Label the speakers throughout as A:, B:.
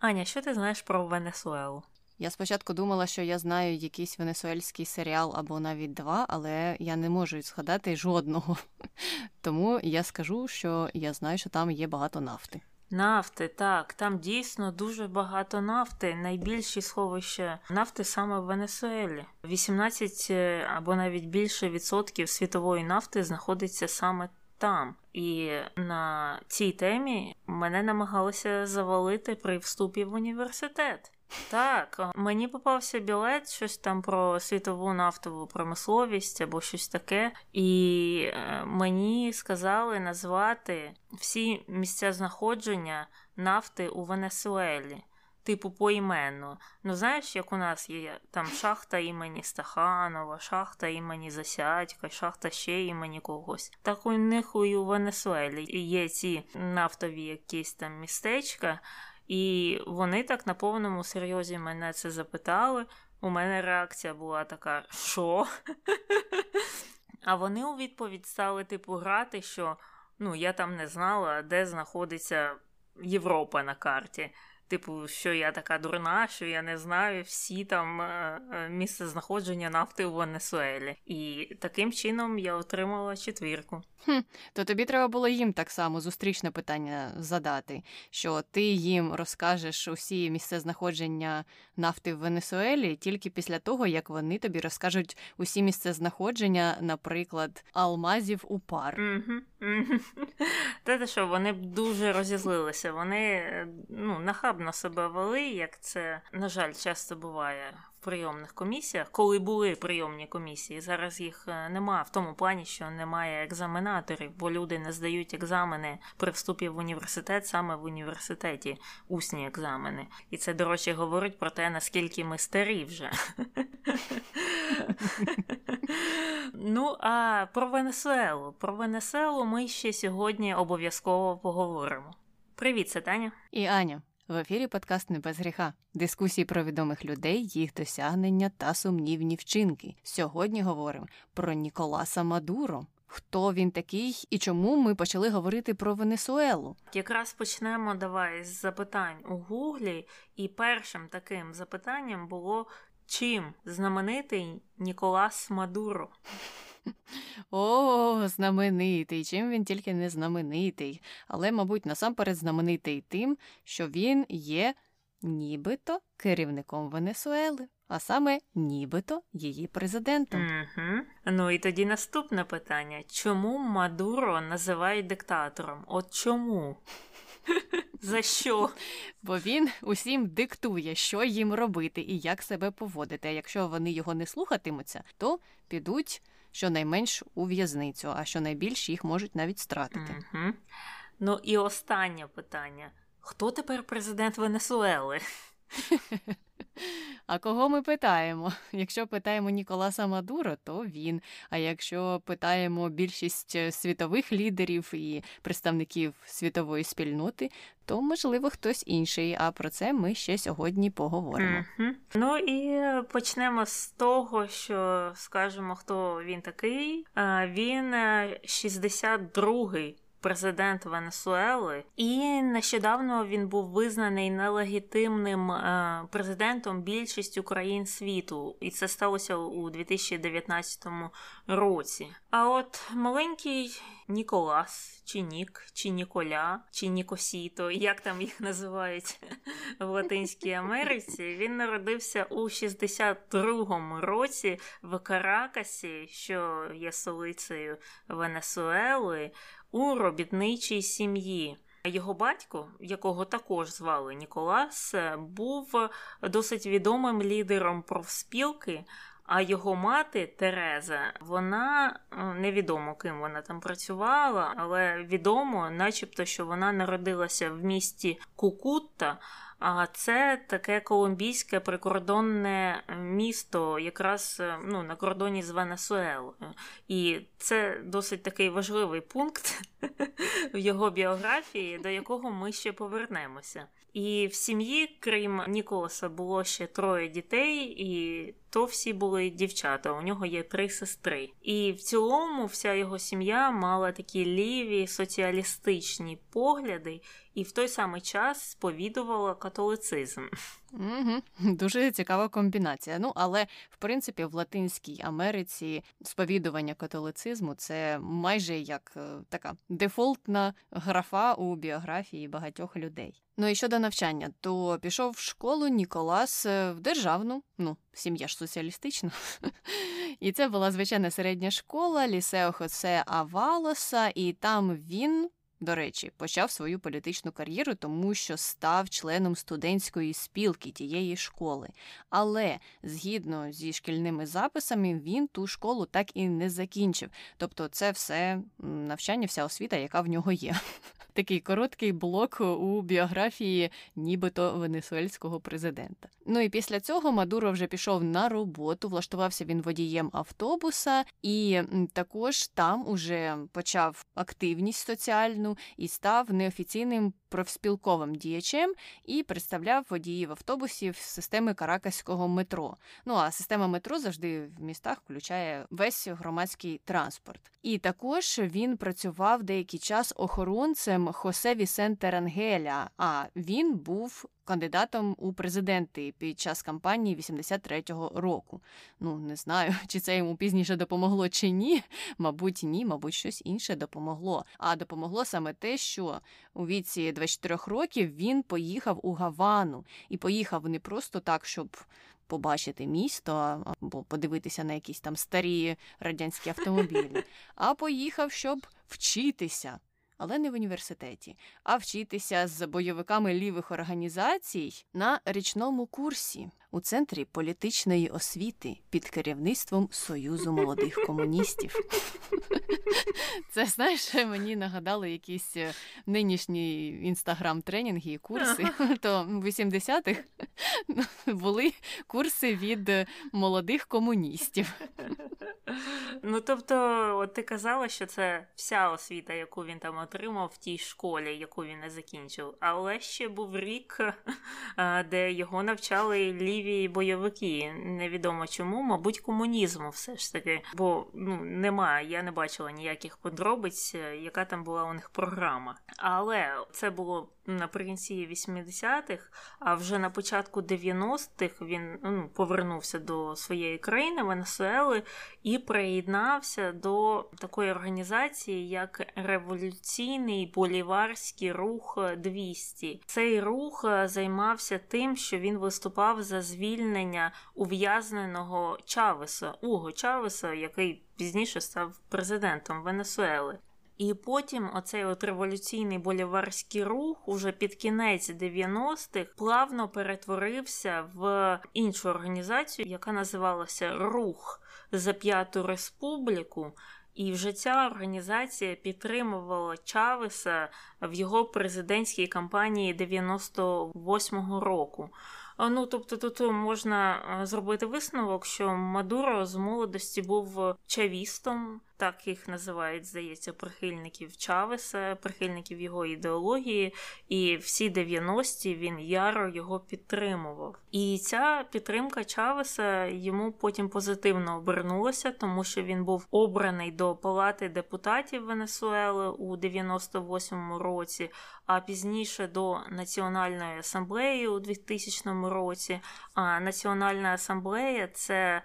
A: Аня, що ти знаєш про Венесуелу?
B: Я спочатку думала, що я знаю якийсь венесуельський серіал або навіть два, але я не можу згадати жодного. Тому я скажу, що я знаю, що там є багато нафти.
A: Нафти, так, там дійсно дуже багато нафти. Найбільші сховища нафти саме в Венесуелі. 18 е, або навіть більше відсотків світової нафти знаходиться саме там. І на цій темі мене намагалися завалити при вступі в університет. Так, мені попався білет, щось там про світову нафтову промисловість або щось таке, і е, мені сказали назвати всі місця знаходження нафти у Венесуелі. Типу поіменно. Ну, знаєш, як у нас є там шахта імені Стаханова, шахта імені Засядька, шахта ще імені когось. Так у них і у Венесуелі є ці нафтові якісь там містечка, і вони так на повному серйозі мене це запитали. У мене реакція була така: що? А вони у відповідь стали типу грати, що ну я там не знала, де знаходиться Європа на карті. Типу, що я така дурна, що я не знаю всі там е, е, місце знаходження нафти у Венесуелі. І таким чином я отримала четвірку.
B: Хм, То тобі треба було їм так само зустрічне питання задати, що ти їм розкажеш усі місця знаходження нафти в Венесуелі тільки після того, як вони тобі розкажуть усі місця знаходження, наприклад, алмазів у пар.
A: Те, що вони б дуже розізлилися. Вони ну, нахабно себе вели, як це, на жаль, часто буває в прийомних комісіях, коли були прийомні комісії. Зараз їх е, немає в тому плані, що немає екзаменаторів, бо люди не здають екзамени при вступі в університет саме в університеті, усні екзамени. І це, до речі, говорить про те, наскільки ми старі вже. Ну, а про Венесуелу. Про Венесуелу ми ще сьогодні обов'язково поговоримо. Привіт, це Таня.
B: І Аня. В ефірі подкаст не без гріха. Дискусії про відомих людей, їх досягнення та сумнівні вчинки. Сьогодні говоримо про Ніколаса Мадуро. Хто він такий і чому ми почали говорити про Венесуелу?
A: Якраз почнемо давай з запитань у Гуглі, і першим таким запитанням було чим знаменитий Ніколас Мадуро.
B: О, знаменитий. Чим він тільки не знаменитий. Але, мабуть, насамперед знаменитий тим, що він є нібито керівником Венесуели, а саме нібито її президентом.
A: Угу. Ну і тоді наступне питання: чому Мадуро називають диктатором? От чому? За що?
B: Бо він усім диктує, що їм робити і як себе поводити. А якщо вони його не слухатимуться, то підуть щонайменш у в'язницю, а щонайбільш їх можуть навіть стратити.
A: Угу. Ну і останнє питання: хто тепер президент Венесуели?
B: А кого ми питаємо? Якщо питаємо Ніколаса Мадуро, то він. А якщо питаємо більшість е, світових лідерів і представників світової спільноти, то можливо хтось інший. А про це ми ще сьогодні поговоримо.
A: Mm-hmm. Ну і почнемо з того, що скажемо, хто він такий. Він 62-й е, президент Венесуели, і нещодавно він був визнаний нелегітимним е, президентом більшістю країн світу, і це сталося у 2019 році. А от маленький Ніколас, чи Нік, чи Ніколя, чи Нікосіто, як там їх називають в Латинській Америці, він народився у 62-му році в Каракасі, що є столицею Венесуели у робітничій сім'ї. Його батько, якого також звали Ніколас, був досить відомим лідером профспілки. А його мати Тереза, вона невідомо ким вона там працювала, але відомо, начебто, що вона народилася в місті Кукутта. А це таке колумбійське прикордонне місто, якраз ну, на кордоні з Венесуелою. І це досить такий важливий пункт в його біографії, до якого ми ще повернемося. І в сім'ї, крім Ніколаса, було ще троє дітей, і то всі були дівчата. У нього є три сестри. І в цілому вся його сім'я мала такі ліві соціалістичні погляди і в той самий час сповідувала католицизм.
B: Угу. Дуже цікава комбінація. Ну, але в принципі в Латинській Америці сповідування католицизму це майже як е, така дефолтна графа у біографії багатьох людей. Ну і щодо навчання, то пішов в школу Ніколас е, в державну, ну, сім'я ж соціалістична. І це була звичайна середня школа Лісео Хосе Авалоса, і там він до речі, почав свою політичну кар'єру, тому що став членом студентської спілки тієї школи. Але згідно зі шкільними записами, він ту школу так і не закінчив. Тобто, це все навчання, вся освіта, яка в нього є. Такий короткий блок у біографії, нібито венесуельського президента. Ну і після цього Мадуро вже пішов на роботу, влаштувався він водієм автобуса, і також там уже почав активність соціальну і став неофіційним профспілковим діячем і представляв водіїв автобусів системи каракаського метро. Ну а система метро завжди в містах включає весь громадський транспорт. І також він працював деякий час охоронцем Хосе Вісенте Рангеля. А він був кандидатом у президенти під час кампанії 83-го року. Ну не знаю, чи це йому пізніше допомогло чи ні. Мабуть, ні, мабуть, щось інше допомогло. А допомогло саме те, що у віці 24 років він поїхав у Гавану і поїхав не просто так, щоб. Побачити місто або подивитися на якісь там старі радянські автомобілі, а поїхав, щоб вчитися але не в університеті, а вчитися з бойовиками лівих організацій на річному курсі у центрі політичної освіти під керівництвом Союзу молодих комуністів. Це знаєш, мені нагадало якісь е, нинішні інстаграм-тренінги і курси. То в 80-х були курси від молодих комуністів.
A: Ну тобто, от ти казала, що це вся освіта, яку він там отримав в тій школі, яку він не закінчив. Але ще був рік, де його навчали ліві бойовики. Невідомо чому, мабуть, комунізму все ж таки. Бо ну немає, я не бачила ніяких подробиць, яка там була у них програма. Але це було наприкінці 80-х, а вже на початку 90-х він ну, повернувся до своєї країни Венесуели і приєднався до такої організації, як Революційний Боліварський рух 200. Цей рух е, займався тим, що він виступав за звільнення ув'язненого Чавеса, Уго Чавеса, який пізніше став президентом Венесуели. І потім оцей от революційний боліварський рух уже під кінець 90-х плавно перетворився в іншу організацію, яка називалася Рух за П'яту Республіку. І вже ця організація підтримувала Чавеса в його президентській кампанії 98-го року. Ну тобто, тут можна зробити висновок, що Мадуро з молодості був чавістом, так їх називають, здається, прихильників Чавеса, прихильників його ідеології, і всі 90-ті він яро його підтримував. І ця підтримка Чавеса йому потім позитивно обернулася, тому що він був обраний до палати депутатів Венесуели у 98-му році, а пізніше до Національної асамблеї у 2000 році. А Національна асамблея це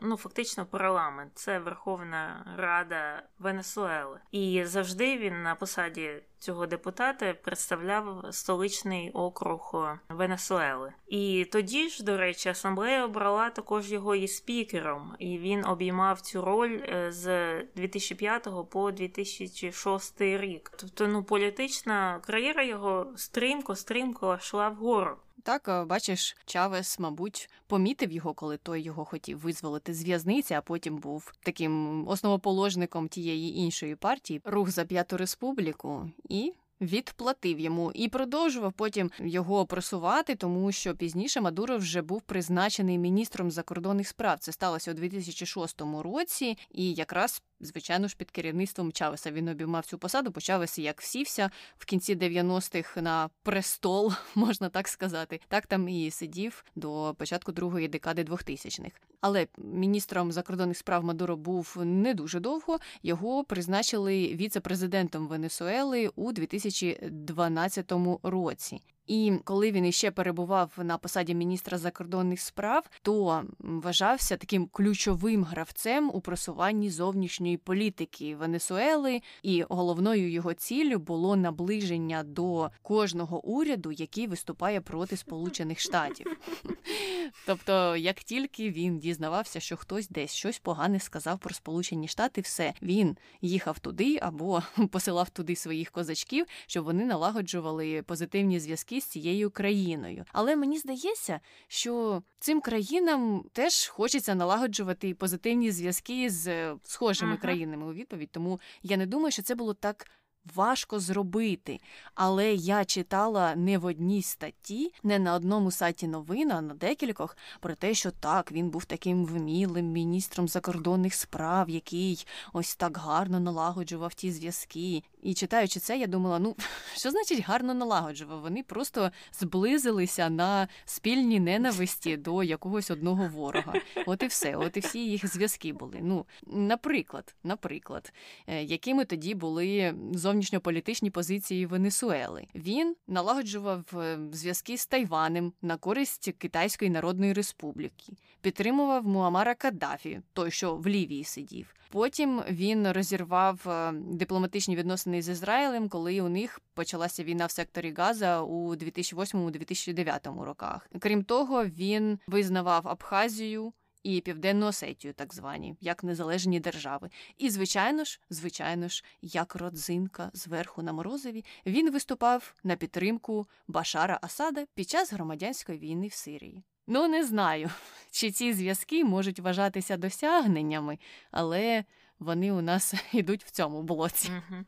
A: ну фактично парламент, це Верховна Рада Венесуели. І завжди він на посаді цього депутата представляв столичний округ Венесуели. І тоді ж, до речі, асамблея обрала також його і спікером, і він обіймав цю роль е, з 2005 по 2006 рік. Тобто, ну політична кар'єра його стрімко, стрімко йшла вгору.
B: Так, е, бачиш, Чавес, мабуть, помітив його, коли той його хотів визволити з в'язниці, а потім був таким основоположником тієї іншої партії, рух за п'яту республіку, і відплатив йому і продовжував потім його просувати, тому що пізніше Мадуро вже був призначений міністром закордонних справ. Це сталося у 2006 році, і якраз Звичайно ж, під керівництвом Чавеса він обіймав цю посаду, бо Чавес як сівся в кінці 90-х на престол, можна так сказати. Так там і сидів до початку другої декади 2000-х. Але міністром закордонних справ Мадуро був не дуже довго. Його призначили віце-президентом Венесуели у 2012 році. І коли він іще перебував на посаді міністра закордонних справ, то вважався таким ключовим гравцем у просуванні зовнішньої політики Венесуели, і головною його ціллю було наближення до кожного уряду, який виступає проти Сполучених Штатів. Тобто, як тільки він дізнавався, що хтось десь щось погане сказав про Сполучені Штати, все він їхав туди або посилав туди своїх козачків, щоб вони налагоджували позитивні зв'язки з цією країною. Але мені здається, що цим країнам теж хочеться налагоджувати позитивні зв'язки з схожими ага. країнами у відповідь. Тому я не думаю, що це було так важко зробити. Але я читала не в одній статті, не на одному сайті новин, а на декількох про те, що так він був таким вмілим міністром закордонних справ, який ось так гарно налагоджував ті зв'язки. І читаючи це, я думала: ну що значить гарно налагоджував? Вони просто зблизилися на спільній ненависті до якогось одного ворога. От і все, от і всі їх зв'язки були. Ну, наприклад, наприклад, е, якими тоді були зовнішньополітичні позиції Венесуели. Він налагоджував е, зв'язки з Тайванем на користь Китайської Народної Республіки, підтримував Муамара Каддафі, той, що в Лівії сидів. Потім він розірвав е, дипломатичні відносини з Ізраїлем, коли у них почалася війна в секторі Газа у 2008-2009 роках. Крім того, він визнавав Абхазію і Південну Осетію, так звані, як незалежні держави. І, звичайно ж, звичайно ж, як родзинка зверху на морозиві, він виступав на підтримку Башара Асада під час громадянської війни в Сирії. Ну, не знаю, чи ці зв'язки можуть вважатися досягненнями, але вони у нас йдуть в цьому блоці.
A: Угу.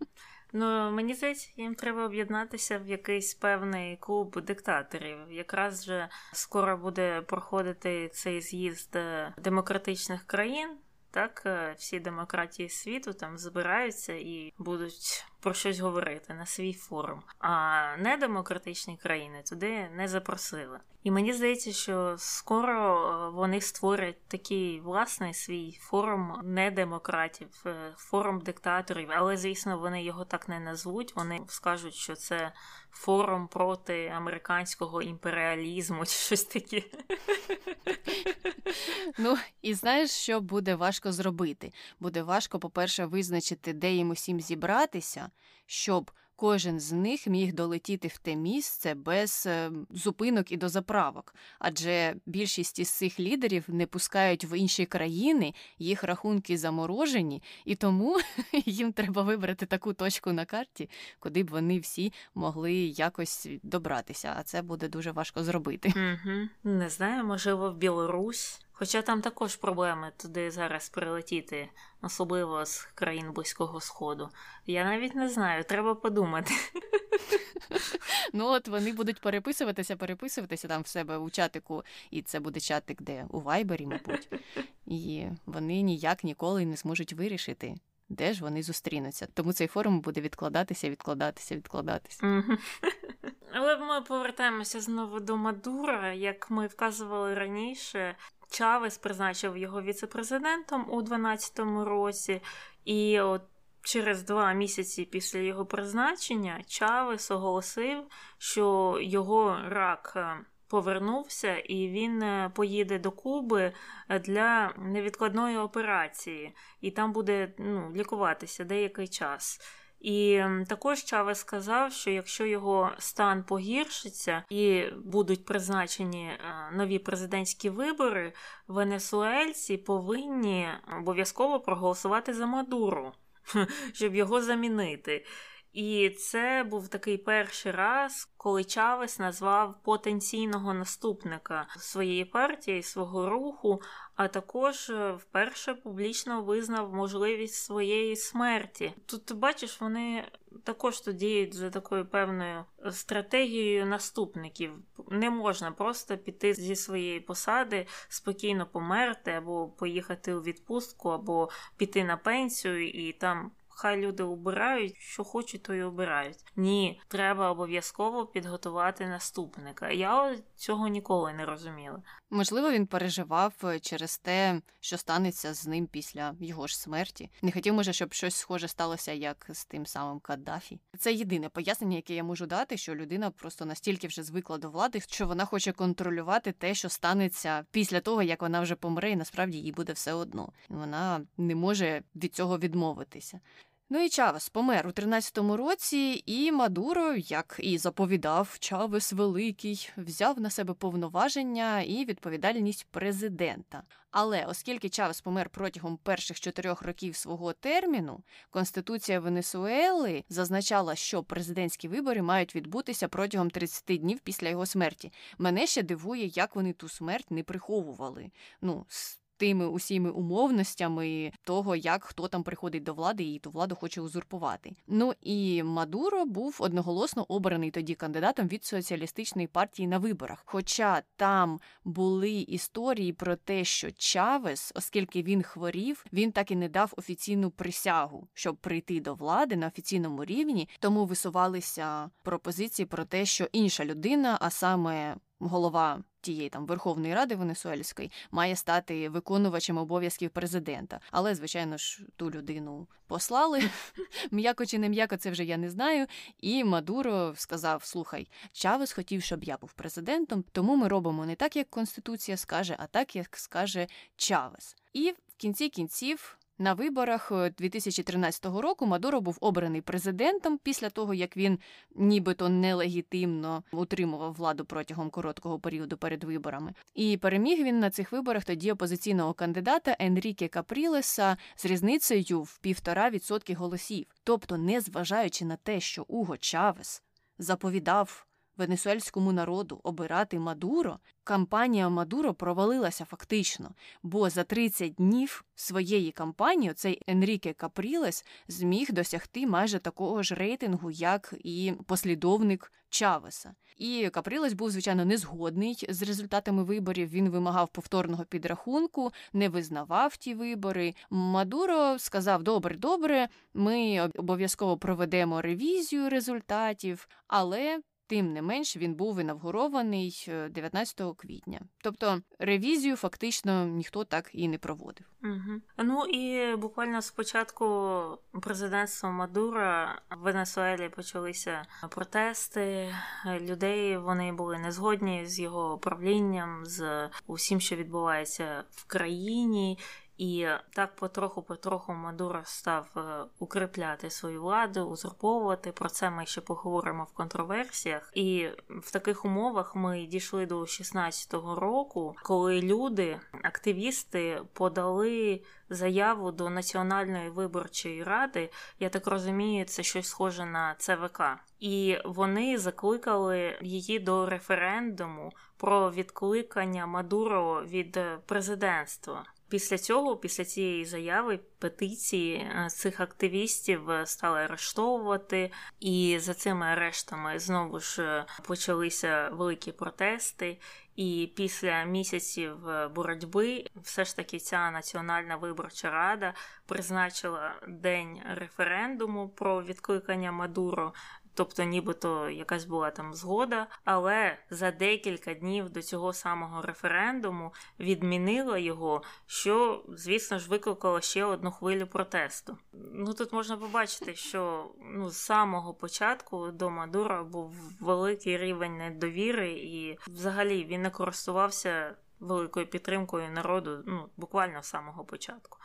A: Ну, мені здається, їм треба об'єднатися в якийсь певний клуб диктаторів. Якраз же скоро буде проходити цей з'їзд е, демократичних країн. Так, е, всі демократії світу там збираються і будуть про щось говорити на свій форум. А недемократичні країни туди не запросили. І мені здається, що скоро е, вони створять такий власний свій форум недемократів, е, форум диктаторів, але звісно, вони його так не назвуть. Вони скажуть, що це форум проти американського імперіалізму чи щось таке.
B: Ну і знаєш, що буде важко зробити? Буде важко, по-перше, визначити, де їм усім зібратися, щоб кожен з них міг долетіти в те місце без е, зупинок і дозаправок. Адже більшість із цих лідерів не пускають в інші країни, їх рахунки заморожені, і тому їм треба вибрати таку точку на карті, куди б вони всі могли якось добратися. А це буде дуже важко зробити.
A: Угу. Не знаю, можливо, в Білорусь. Хоча там також проблеми туди зараз прилетіти, особливо з країн Близького Сходу. Я навіть не знаю, треба подумати.
B: Ну от вони будуть переписуватися, переписуватися там в себе у чатику, і це буде чатик, де у Вайбері, мабуть. І вони ніяк ніколи не зможуть вирішити, де ж вони зустрінуться. Тому цей форум буде відкладатися, відкладатися, відкладатися.
A: Але ми повертаємося знову до Мадура. Як ми вказували раніше, Чавес призначив його віцепрезидентом у 2012 році, і от через два місяці після його призначення Чавес оголосив, що його рак е, повернувся і він е, поїде до Куби для невідкладної операції, і там буде ну, лікуватися деякий час. І також Чавес сказав, що якщо його стан погіршиться і будуть призначені е, нові президентські вибори, венесуельці повинні обов'язково проголосувати за Мадуру, щоб його замінити. І це був такий перший раз, коли Чавес назвав потенційного наступника своєї партії, свого руху, а також е, вперше публічно визнав можливість своєї смерті. Тут ти бачиш, вони також тут діють за такою певною стратегією наступників. Не можна просто піти зі своєї посади, спокійно померти, або поїхати у відпустку, або піти на пенсію і там хай люди обирають, що хочуть, то й обирають. Ні, треба обов'язково підготувати наступника. Я цього ніколи не розуміла.
B: Можливо, він переживав е, через те, що станеться з ним після його ж смерті. Не хотів, може, щоб щось схоже сталося, як з тим самим Каддафі. Це єдине пояснення, яке я можу дати, що людина просто настільки вже звикла до влади, що вона хоче контролювати те, що станеться після того, як вона вже помре, і насправді їй буде все одно. Вона не може від цього відмовитися. Ну і Чавес помер у 13-му році, і Мадуро, як і заповідав, Чавес Великий взяв на себе повноваження і відповідальність президента. Але оскільки Чавес помер протягом перших чотирьох років свого терміну, Конституція Венесуели зазначала, що президентські вибори мають відбутися протягом 30 днів після його смерті. Мене ще дивує, як вони ту смерть не приховували. Ну, тими усіми умовностями того, як хто там приходить до влади і ту владу хоче узурпувати. Ну і Мадуро був одноголосно обраний тоді кандидатом від соціалістичної партії на виборах. Хоча там були історії про те, що Чавес, оскільки він хворів, він так і не дав офіційну присягу, щоб прийти до влади на офіційному рівні, тому висувалися пропозиції про те, що інша людина, а саме голова тієї там Верховної Ради Венесуельської має стати виконувачем обов'язків президента. Але, звичайно ж, ту людину послали м'яко чи не м'яко, це вже я не знаю. І Мадуро сказав: Слухай, Чавес хотів, щоб я був президентом, тому ми робимо не так, як Конституція скаже, а так, як скаже Чавес. І в кінці кінців. На виборах 2013 е, року Мадуро був обраний президентом після того, як він нібито нелегітимно утримував владу протягом короткого періоду перед виборами. І переміг він на цих виборах тоді опозиційного кандидата Енріке Капрілеса з різницею в півтора відсотки голосів. Тобто, незважаючи на те, що Уго Чавес заповідав венесуельському народу обирати Мадуро, кампанія Мадуро провалилася фактично, бо за 30 днів своєї кампанії цей Енріке Капрілес зміг досягти майже такого ж рейтингу, як і послідовник Чавеса. І Капрілес був, звичайно, незгодний з результатами виборів. Він вимагав повторного підрахунку, не визнавав ті вибори. Мадуро сказав: Добре, добре, ми обов'язково проведемо ревізію результатів, але Тим не менш він був інавгурований 19 е, квітня. Тобто ревізію фактично ніхто так і не проводив.
A: Угу. Ну і буквально з початку президентства Мадура в Венесуелі почалися протести людей. Вони були незгодні з його управлінням, з усім, що відбувається в країні. І так потроху-потроху Мадуро став е, укріпляти свою владу, узурповувати. Про це ми ще поговоримо в контроверсіях. І в таких умовах ми дійшли до 16-го року, коли люди, активісти, подали заяву до Національної виборчої ради. Я так розумію, це щось схоже на ЦВК. І вони закликали її до референдуму про відкликання Мадуро від президентства. Після цього, після цієї заяви, петиції е, цих активістів е, стали арештовувати, і за цими арештами знову ж е, почалися великі протести. І після місяців боротьби, все ж таки, ця національна виборча рада призначила день референдуму про відкликання Мадуро тобто нібито якась була там згода, але за декілька днів до цього самого референдуму відмінила його, що, звісно ж, викликало ще одну хвилю протесту. Ну тут можна побачити, що ну, з самого початку до Мадура був великий рівень недовіри, і взагалі він не користувався великою підтримкою народу, ну буквально з самого початку.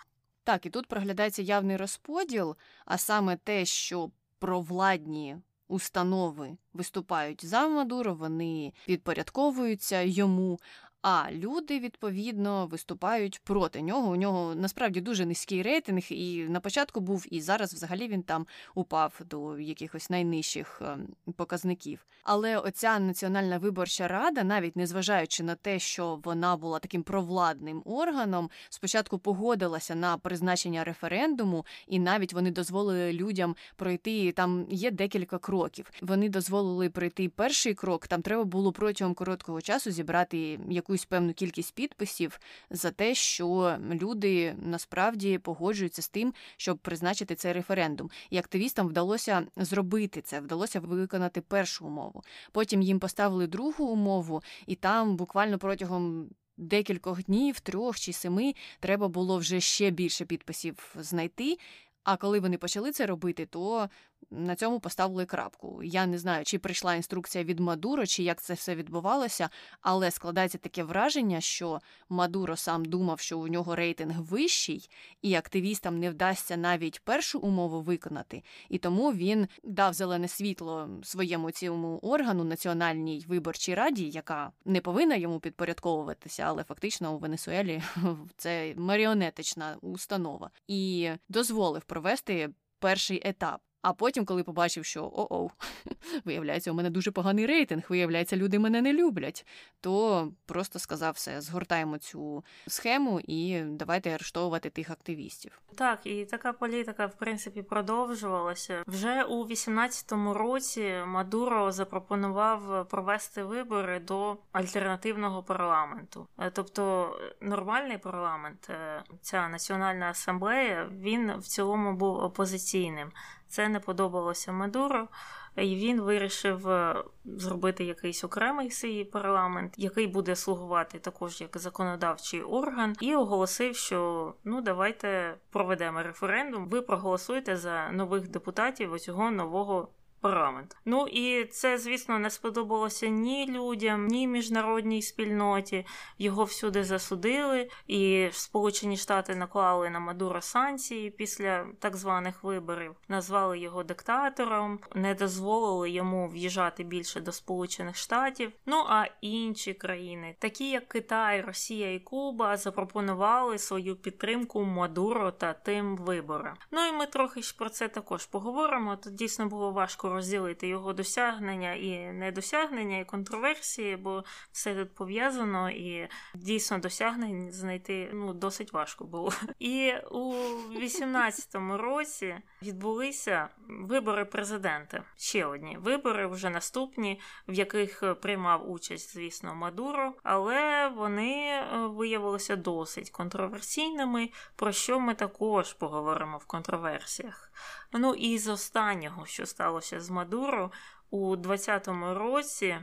B: Так, і тут проглядається явний розподіл, а саме те, що провладні установи виступають за Мадуро, вони підпорядковуються йому. А люди відповідно виступають проти нього. У нього насправді дуже низький рейтинг, і на початку був, і зараз взагалі він там упав до якихось найнижчих ем, показників. Але оця національна виборча рада, навіть незважаючи на те, що вона була таким провладним органом, спочатку погодилася на призначення референдуму, і навіть вони дозволили людям пройти. Там є декілька кроків. Вони дозволили пройти перший крок. Там треба було протягом короткого часу зібрати якусь певну кількість підписів за те, що люди насправді погоджуються з тим, щоб призначити цей референдум. І активістам вдалося зробити це, вдалося виконати першу умову. Потім їм поставили другу умову, і там буквально протягом. Декількох днів, трьох чи семи, треба було вже ще більше підписів знайти. А коли вони почали це робити, то на цьому поставили крапку. Я не знаю, чи прийшла інструкція від Мадуро, чи як це все відбувалося, але складається таке враження, що Мадуро сам думав, що у нього рейтинг вищий, і активістам не вдасться навіть першу умову виконати, і тому він дав зелене світло своєму цілому органу Національній виборчій раді, яка не повинна йому підпорядковуватися, але фактично у Венесуелі це маріонетична установа, і дозволив провести перший етап. А потім, коли побачив, що о-оу, виявляється, у мене дуже поганий рейтинг, виявляється, люди мене не люблять, то просто сказав все, згортаємо цю схему і давайте арештовувати тих активістів.
A: Так, і така політика, в принципі, продовжувалася. Вже у 18-му році Мадуро запропонував провести вибори до альтернативного парламенту. Е, тобто нормальний парламент, е, ця національна асамблея, він в цілому був опозиційним. Це не подобалося Мадуро, і він вирішив е, зробити якийсь окремий свій парламент, який буде слугувати також як законодавчий орган, і оголосив, що ну давайте проведемо референдум. Ви проголосуєте за нових депутатів оцього нового парламент. Ну і це, звісно, не сподобалося ні людям, ні міжнародній спільноті. Його всюди засудили, і Сполучені Штати наклали на Мадуро санкції після так званих виборів, назвали його диктатором, не дозволили йому в'їжджати більше до Сполучених Штатів. Ну а інші країни, такі як Китай, Росія і Куба, запропонували свою підтримку Мадуро та тим виборам. Ну і ми трохи ж про це також поговоримо. Тут дійсно було важко розділити його досягнення і недосягнення, і контроверсії, бо все тут пов'язано, і дійсно досягнень знайти ну, досить важко було. І у 18-му році відбулися вибори президента. Ще одні вибори, вже наступні, в яких приймав участь, звісно, Мадуро, але вони е, виявилися досить контроверсійними, про що ми також поговоримо в контроверсіях. Ну і з останнього, що сталося з Мадуро, у 2020 році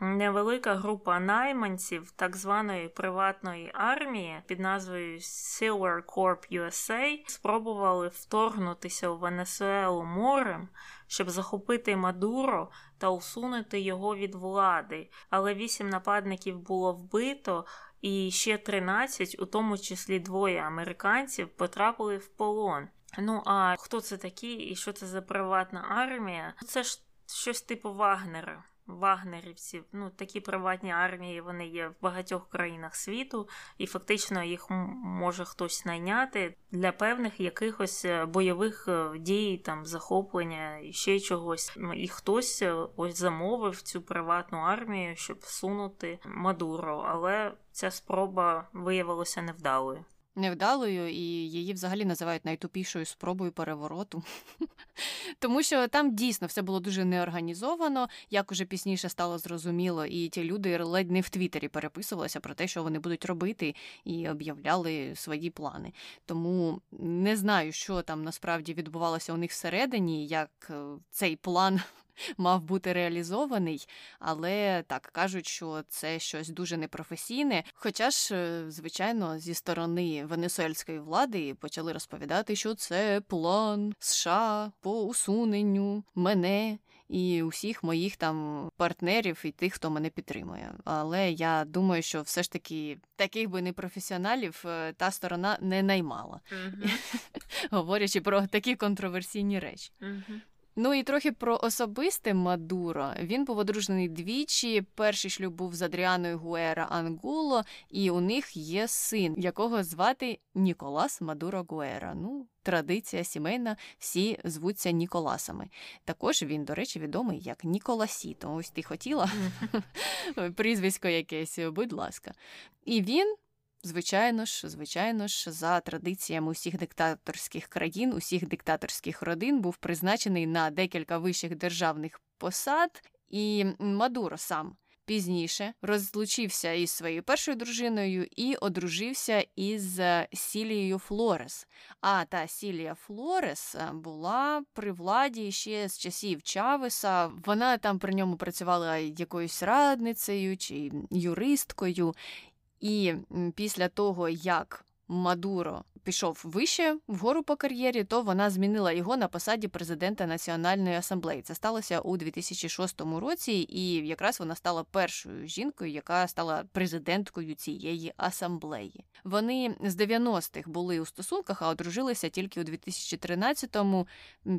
A: невелика група найманців так званої приватної армії під назвою Silver Corp USA спробували вторгнутися у Венесуелу морем, щоб захопити Мадуро та усунути його від влади. Але вісім нападників було вбито. І ще 13, у тому числі двоє американців, потрапили в полон. Ну а хто це такі і що це за приватна армія? Це ж щось типу Вагнера. Вагнерівців, ну такі приватні армії, вони є в багатьох країнах світу, і фактично їх може хтось найняти для певних якихось е, бойових е, дій, там захоплення і ще чогось. Ну, і хтось е, ось замовив цю приватну армію, щоб всунути Мадуро, але ця спроба виявилася невдалою
B: невдалою, і її взагалі називають найтупішою спробою перевороту. Тому що там дійсно все було дуже неорганізовано, як уже пізніше стало зрозуміло, і ті люди ледь не в Твіттері переписувалися про те, що вони будуть робити, і об'являли свої плани. Тому не знаю, що там насправді відбувалося у них всередині, як е, цей план мав бути реалізований, але так кажуть, що це щось дуже непрофесійне. Хоча ж, е, звичайно, зі сторони венесуельської влади почали розповідати, що це план США по усуненню мене. І усіх моїх там партнерів і тих, хто мене підтримує. Але я думаю, що все ж таки таких би непрофесіоналів е, та сторона не наймала, mm-hmm. говорячи про такі контроверсійні речі. Mm-hmm. Ну і трохи про особисте Мадуро. Він був одружений двічі. Перший шлюб був з Адріаною Гуера Ангуло, і у них є син, якого звати Ніколас Мадуро Гуера. Ну, традиція сімейна, всі звуться Ніколасами. Також він, до речі, відомий як Ніколасіто. Ось ти хотіла прізвисько якесь, будь ласка. І він. Звичайно ж, звичайно ж, за традиціями усіх диктаторських країн, усіх диктаторських родин був призначений на декілька вищих державних посад, і Мадуро сам пізніше розлучився із своєю першою дружиною і одружився із Сілією Флорес. А та Сілія Флорес була при владі ще з часів Чавеса. Вона там при ньому працювала якоюсь радницею чи юристкою. І після того, як Мадуро пішов вище вгору по кар'єрі, то вона змінила його на посаді президента Національної асамблеї. Це сталося у 2006 році, і якраз вона стала першою жінкою, яка стала президенткою цієї асамблеї. Вони з 90-х були у стосунках, а одружилися тільки у 2013-му,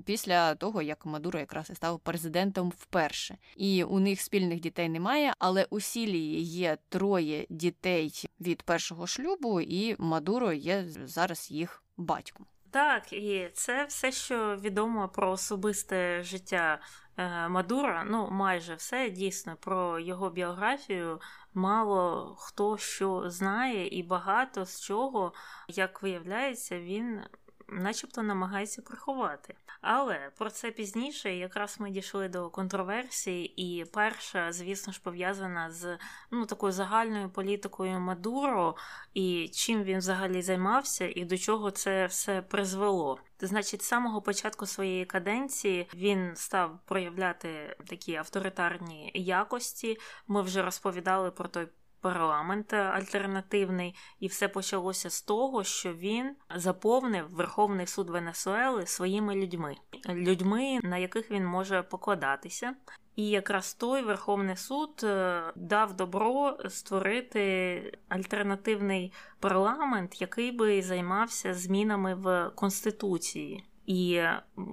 B: після того як Мадуро якраз і став президентом вперше. І у них спільних дітей немає, але у Сілії є троє дітей від першого шлюбу, і Мадуро є зараз їх батьком.
A: Так, і це все, що відомо про особисте життя е, Мадура. Ну, майже все дійсно про його біографію. Мало хто що знає, і багато з чого, як виявляється, він начебто намагається приховати. Але про це пізніше якраз ми дійшли до контроверсії, і перша, звісно ж, пов'язана з ну, такою загальною політикою Мадуро і чим він взагалі займався, і до чого це все призвело. Значить, з самого початку своєї каденції він став проявляти такі авторитарні якості. Ми вже розповідали про той парламент альтернативний, і все почалося з того, що він заповнив Верховний суд Венесуели своїми людьми, людьми, на яких він може покладатися. І якраз той Верховний суд е, дав добро створити альтернативний парламент, який би займався змінами в конституції. І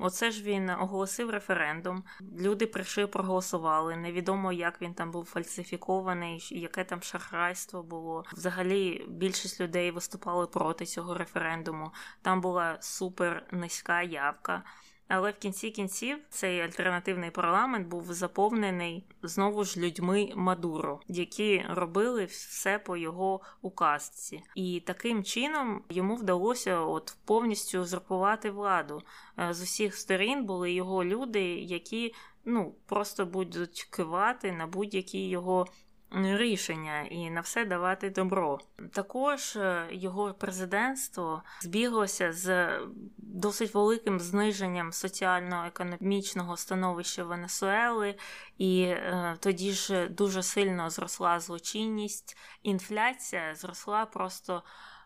A: оце ж він оголосив референдум. Люди прийшли, проголосували. Невідомо, як він там був фальсифікований, яке там шахрайство було. Взагалі, більшість людей виступали проти цього референдуму. Там була супер низька явка. Але в кінці кінців цей альтернативний парламент був заповнений знову ж людьми Мадуро, які робили все по його указці, і таким чином йому вдалося от повністю узурпувати владу. Е, з усіх сторін були його люди, які ну просто будуть кивати на будь-які його рішення і на все давати добро. Також е, його президентство збіглося з досить великим зниженням соціально-економічного становища Венесуели, і е, тоді ж дуже сильно зросла злочинність, інфляція зросла просто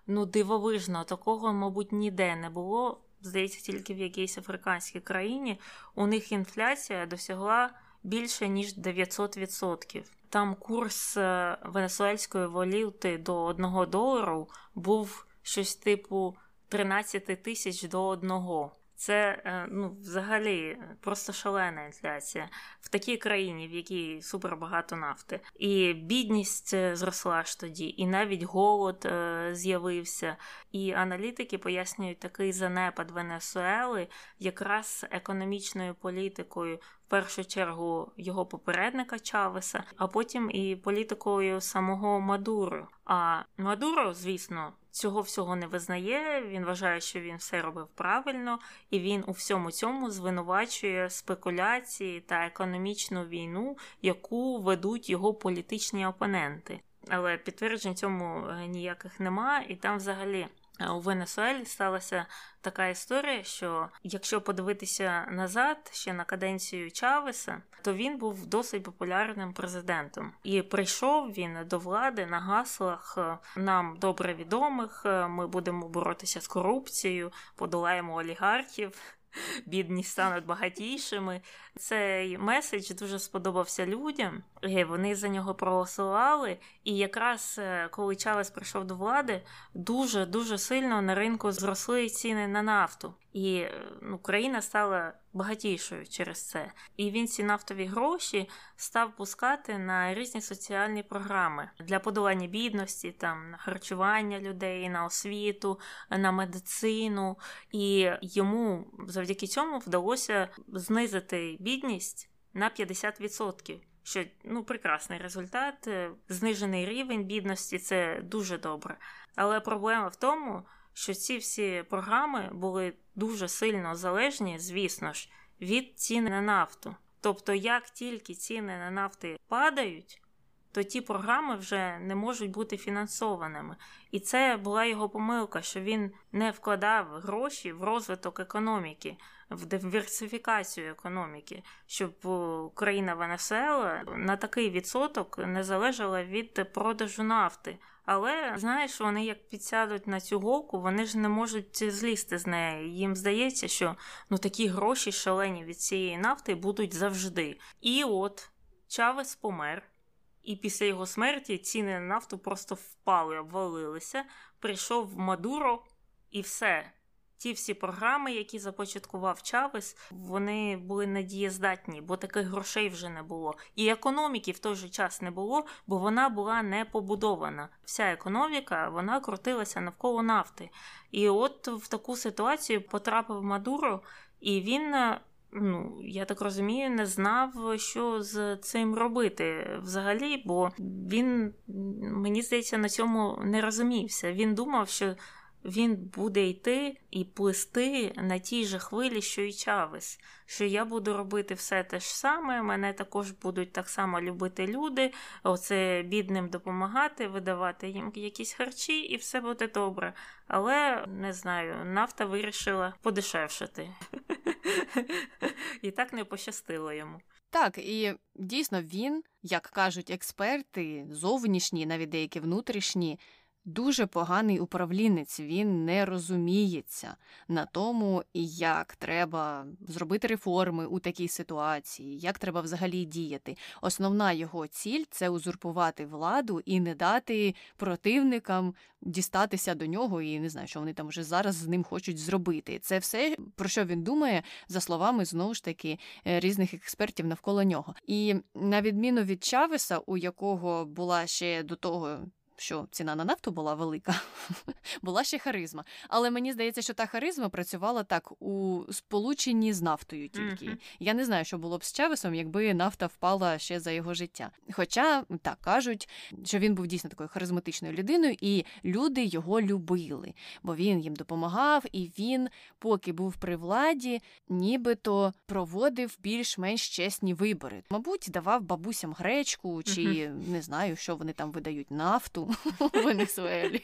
A: ну дивовижно. Такого, мабуть, ніде не було. Здається, тільки в якійсь африканській країні у них інфляція досягла більше ніж 900%. Там курс е, венесуельської валюти до 1 долару був щось типу 13 тисяч до одного. Це е, ну, взагалі просто шалена інфляція в такій країні, в якій супер багато нафти. І бідність е, зросла ж тоді, і навіть голод е, з'явився. І аналітики пояснюють такий занепад Венесуели якраз економічною політикою. В першу чергу його попередника Чавеса, а потім і політикою самого Мадуро. А Мадуро, звісно, цього всього не визнає. Він вважає, що він все робив правильно, і він у всьому цьому звинувачує спекуляції та економічну війну, яку ведуть його політичні опоненти. Але підтверджень цьому е, ніяких нема, і там взагалі у Венесуелі сталася така історія, що якщо подивитися назад ще на каденцію Чавеса, то він був досить популярним президентом. І прийшов він до влади на гаслах е, нам добре відомих. Е, ми будемо боротися з корупцією, подолаємо олігархів бідні стануть багатішими. Цей меседж дуже сподобався людям. і Вони за нього проголосували. І якраз е, коли Чавес прийшов до влади, дуже дуже сильно на ринку зросли ціни на нафту. І ну, Україна стала багатішою через це. І він ці нафтові гроші став пускати на різні соціальні програми для подолання бідності, там на харчування людей, на освіту, на медицину. І йому завдяки цьому вдалося знизити бідність на 50%. Що ну прекрасний результат, знижений рівень бідності це дуже добре. Але проблема в тому, що ці всі програми були дуже сильно залежні, звісно ж, від ціни на нафту. Тобто, як тільки ціни на нафти падають, то ті програми вже не можуть бути фінансованими. І це була його помилка, що він не вкладав гроші в розвиток економіки, в диверсифікацію економіки, щоб країна Венесуела на такий відсоток не залежала від продажу нафти. Але знаєш, вони як підсядуть на цю голку, вони ж не можуть злізти з неї. Їм здається, що ну такі гроші шалені від цієї нафти будуть завжди. І от Чавес помер. І після його смерті ціни на нафту просто впали, обвалилися. Прийшов Мадуро, і все. Ті всі програми, які започаткував Чавес, вони були надієздатні, бо таких грошей вже не було. І економіки в той же час не було, бо вона була не побудована. Вся економіка вона крутилася навколо нафти. І от в таку ситуацію потрапив Мадуро, і він. Ну, я так розумію, не знав, що з цим робити взагалі, бо він, мені здається, на цьому не розумівся. Він думав, що він буде йти і плисти на тій же хвилі, що і Чавес, що я буду робити все те ж саме, мене також будуть так само любити люди, оце бідним допомагати, видавати їм якісь харчі, і все буде добре. Але не знаю, нафта вирішила подешевшити. І так не пощастило йому.
B: Так, і дійсно він, як кажуть експерти, зовнішні, навіть деякі внутрішні дуже поганий управлінець, він не розуміється на тому, як треба зробити реформи у такій ситуації, як треба взагалі діяти. Основна його ціль це узурпувати владу і не дати противникам дістатися до нього, і не знаю, що вони там вже зараз з ним хочуть зробити. Це все про що він думає, за словами знову ж таки е, різних експертів навколо нього. І на відміну від Чавеса, у якого була ще до того що ціна на нафту була велика, була ще харизма. Але мені здається, що та харизма працювала так у сполученні з нафтою тільки. Mm-hmm. Я не знаю, що було б з Чавесом, якби нафта впала ще за його життя. Хоча так кажуть, що він був дійсно такою харизматичною людиною, і люди його любили, бо він їм допомагав, і він, поки був при владі, нібито проводив більш-менш чесні вибори. Мабуть, давав бабусям гречку, чи mm-hmm. не знаю, що вони там видають нафту у Венесуелі.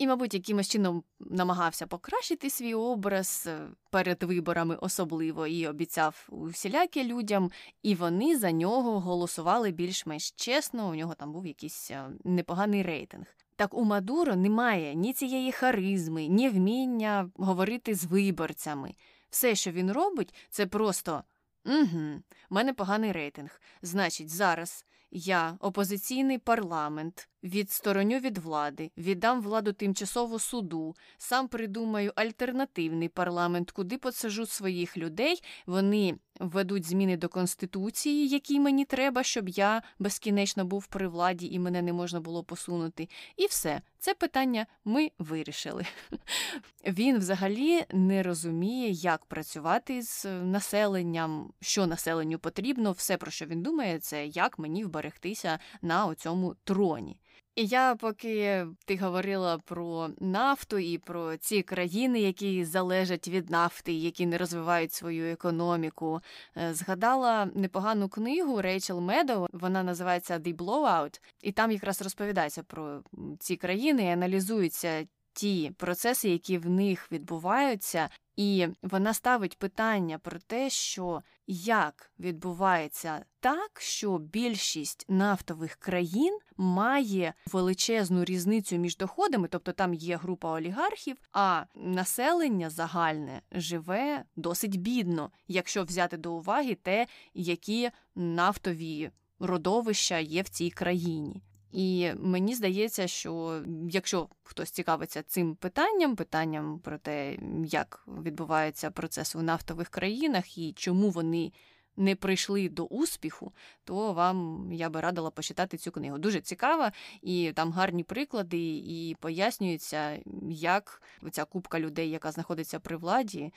B: І, мабуть, якимось чином намагався покращити свій образ е, перед виборами, особливо і обіцяв усілякі людям, і вони за нього голосували більш-менш чесно. У нього там був якийсь е, непоганий рейтинг. Так у Мадуро немає ні цієї харизми, ні вміння говорити з виборцями. Все, що він робить, це просто угу, в мене поганий рейтинг. Значить, зараз я, опозиційний парламент, відстороню від влади, віддам владу тимчасово суду, сам придумаю альтернативний парламент, куди посажу своїх людей. Вони введуть зміни до конституції, які мені треба, щоб я безкінечно був при владі і мене не можна було посунути. І все, це питання ми вирішили. Він взагалі не розуміє, як працювати з населенням, що населенню потрібно. Все, про що він думає, це як мені вберегтися на цьому троні. І я, поки ти говорила про нафту і про ці країни, які залежать від нафти, які не розвивають свою економіку, е, згадала непогану книгу Рейчел Меддоу, вона називається The Blowout, і там якраз розповідається про ці країни, і аналізуються ті процеси, які в них відбуваються, і вона ставить питання про те, що як відбувається так, що більшість нафтових країн має величезну різницю між доходами, тобто там є група олігархів, а населення загальне живе досить бідно, якщо взяти до уваги те, які нафтові родовища є в цій країні. І мені здається, що якщо хтось цікавиться цим питанням, питанням про те, як відбувається процес у нафтових країнах і чому вони не прийшли до успіху, то вам я би радила почитати цю книгу. Дуже цікава, і там гарні приклади, і пояснюється, як ця купка людей, яка знаходиться при владі,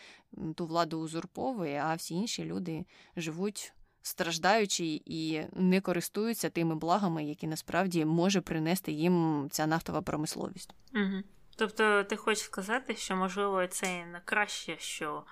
B: ту владу узурповує, а всі інші люди живуть. Страждаючи і не користуються тими благами, які насправді може принести їм ця нафтова промисловість.
A: Угу. Тобто, ти хочеш сказати, що можливо це не краще, що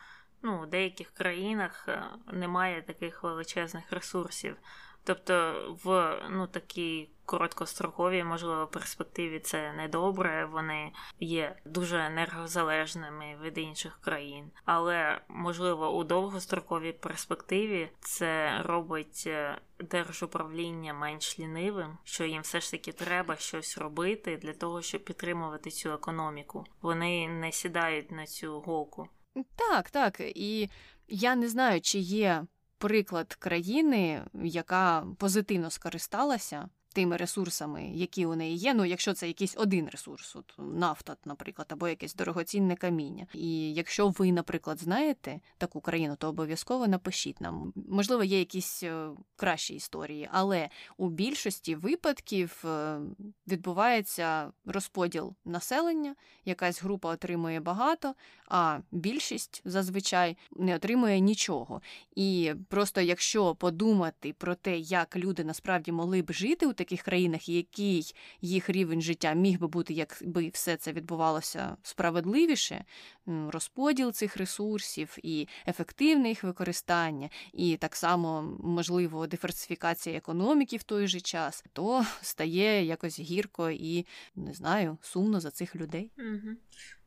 A: ну, у деяких країнах е, немає таких величезних ресурсів. Тобто в ну, такій короткостроковій, можливо, перспективі це недобре, вони є дуже енергозалежними від інших країн. Але можливо у довгостроковій перспективі це робить е, держуправління менш лінивим, що їм все ж таки треба щось робити для того, щоб підтримувати цю економіку. Вони не сідають на цю голку.
B: Так, так. І я не знаю, чи є приклад країни, яка позитивно скористалася тими ресурсами, які у неї є. Ну, якщо це якийсь один ресурс, от нафта, наприклад, або якесь дорогоцінне каміння. І якщо ви, наприклад, знаєте таку країну, то обов'язково напишіть нам. Можливо, є якісь е, кращі історії, але у більшості випадків е, відбувається розподіл населення, якась група отримує багато, а більшість зазвичай не отримує нічого. І просто якщо подумати про те, як люди насправді могли б жити у таких країнах, який їх рівень життя міг би бути, якби все це відбувалося справедливіше, розподіл цих ресурсів і ефективне їх використання, і так само можливо диверсифікація економіки в той же час, то стає якось гірко і не знаю, сумно за цих людей.
A: Угу.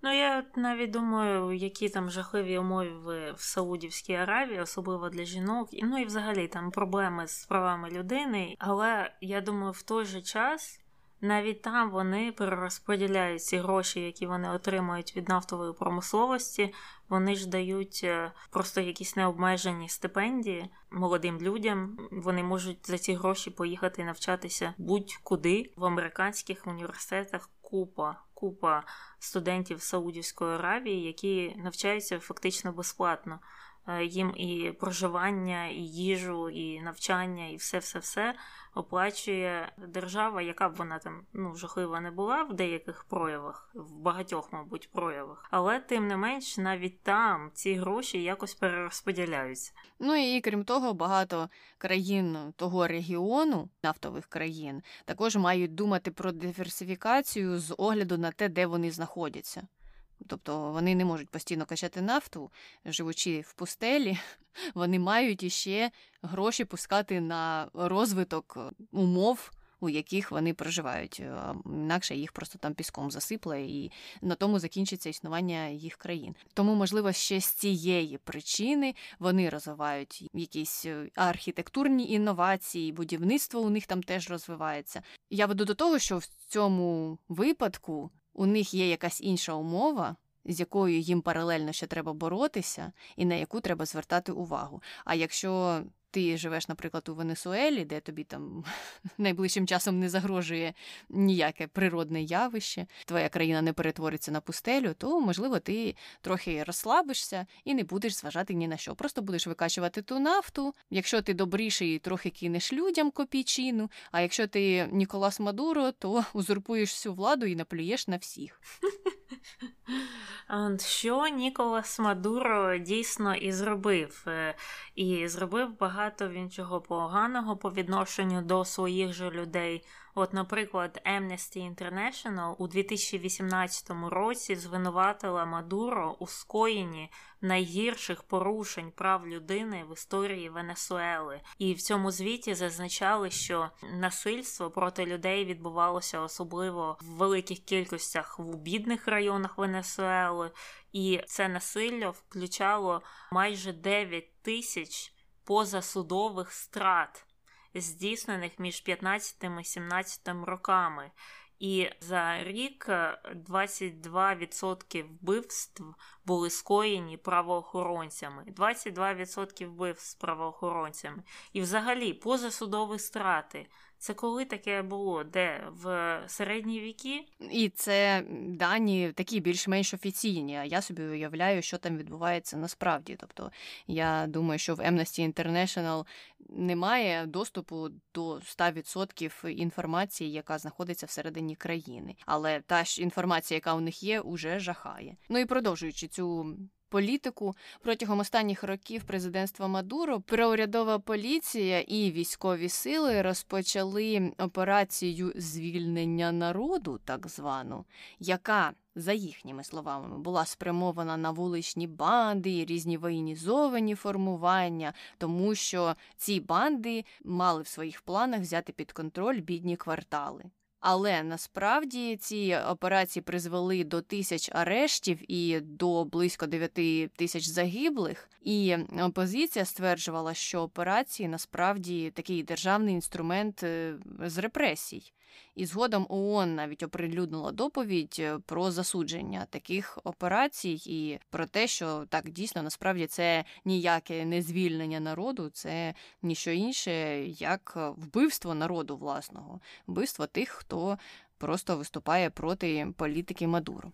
A: Ну, я навіть думаю, які там жахливі умови в Саудівській Аравії, особливо для жінок, і ну і взагалі там проблеми з правами людини. Але я думаю, в той же час навіть там вони перерозподіляють ці гроші, які вони отримують від нафтової промисловості. Вони ж дають е, просто якісь необмежені стипендії молодим людям. Вони можуть за ці гроші поїхати навчатися будь-куди в американських університетах. Купа, купа студентів Саудівської Аравії, які навчаються фактично безплатно. Е, їм і проживання, і їжу, і навчання, і все-все-все оплачує держава, яка б вона там ну жахлива не була в деяких проявах, в багатьох, мабуть, проявах. Але тим не менш, навіть там ці гроші якось перерозподіляються.
B: Ну і крім того, багато країн того регіону, нафтових країн, також мають думати про диверсифікацію з огляду на те, де вони знаходяться. Тобто вони не можуть постійно качати нафту, живучи в пустелі, вони мають іще гроші пускати на розвиток умов, у яких вони проживають. Інакше їх просто там піском засипле, і на тому закінчиться існування їх країн. Тому, можливо, ще з цієї причини вони розвивають якісь е, архітектурні інновації, будівництво у них там теж розвивається. Я веду до того, що в цьому випадку у них є якась інша умова, з якою їм паралельно ще треба боротися, і на яку треба звертати увагу. А якщо ти живеш, наприклад, у Венесуелі, де тобі там найближчим часом не загрожує ніяке природне явище, твоя країна не перетвориться на пустелю, то можливо ти трохи розслабишся і не будеш зважати ні на що. Просто будеш викачувати ту нафту. Якщо ти добріший, трохи кинеш людям копійчину. А якщо ти Ніколас Мадуро, то узурпуєш всю владу і наплюєш на всіх.
A: Що Ніколас Мадуро дійсно і зробив, е, і зробив багато він чого поганого по відношенню до своїх же людей. От, наприклад, Amnesty International у 2018 році звинуватила Мадуро у скоєнні найгірших порушень прав людини в історії Венесуели. І в цьому звіті зазначали, що насильство проти людей відбувалося особливо в великих кількостях в бідних районах Венесуели, і це насилля включало майже 9 тисяч позасудових страт здійснених між 15 і 17 роками. І за рік 22% вбивств були скоєні правоохоронцями. 22% вбивств правоохоронцями. І взагалі позасудові страти Це коли таке було? Де? В середні віки?
B: І це дані такі більш-менш офіційні. А я собі уявляю, що там відбувається насправді. Тобто я думаю, що в Amnesty International немає доступу до 100% інформації, яка знаходиться всередині країни. Але та ж інформація, яка у них є, уже жахає. Ну і продовжуючи цю політику протягом останніх років президентства Мадуро проурядова поліція і військові сили розпочали операцію звільнення народу, так звану, яка за їхніми словами, була спрямована на вуличні банди різні воєнізовані формування, тому що ці банди мали в своїх планах взяти під контроль бідні квартали. Але насправді ці операції призвели до тисяч арештів і до близько 9 тисяч загиблих. І опозиція стверджувала, що операції насправді такий державний інструмент е, з репресій. І згодом ООН навіть оприлюднила доповідь е, про засудження таких операцій і про те, що так дійсно насправді це ніяке не звільнення народу, це ніщо інше, як вбивство народу власного, вбивство тих, хто просто виступає проти політики Мадуру.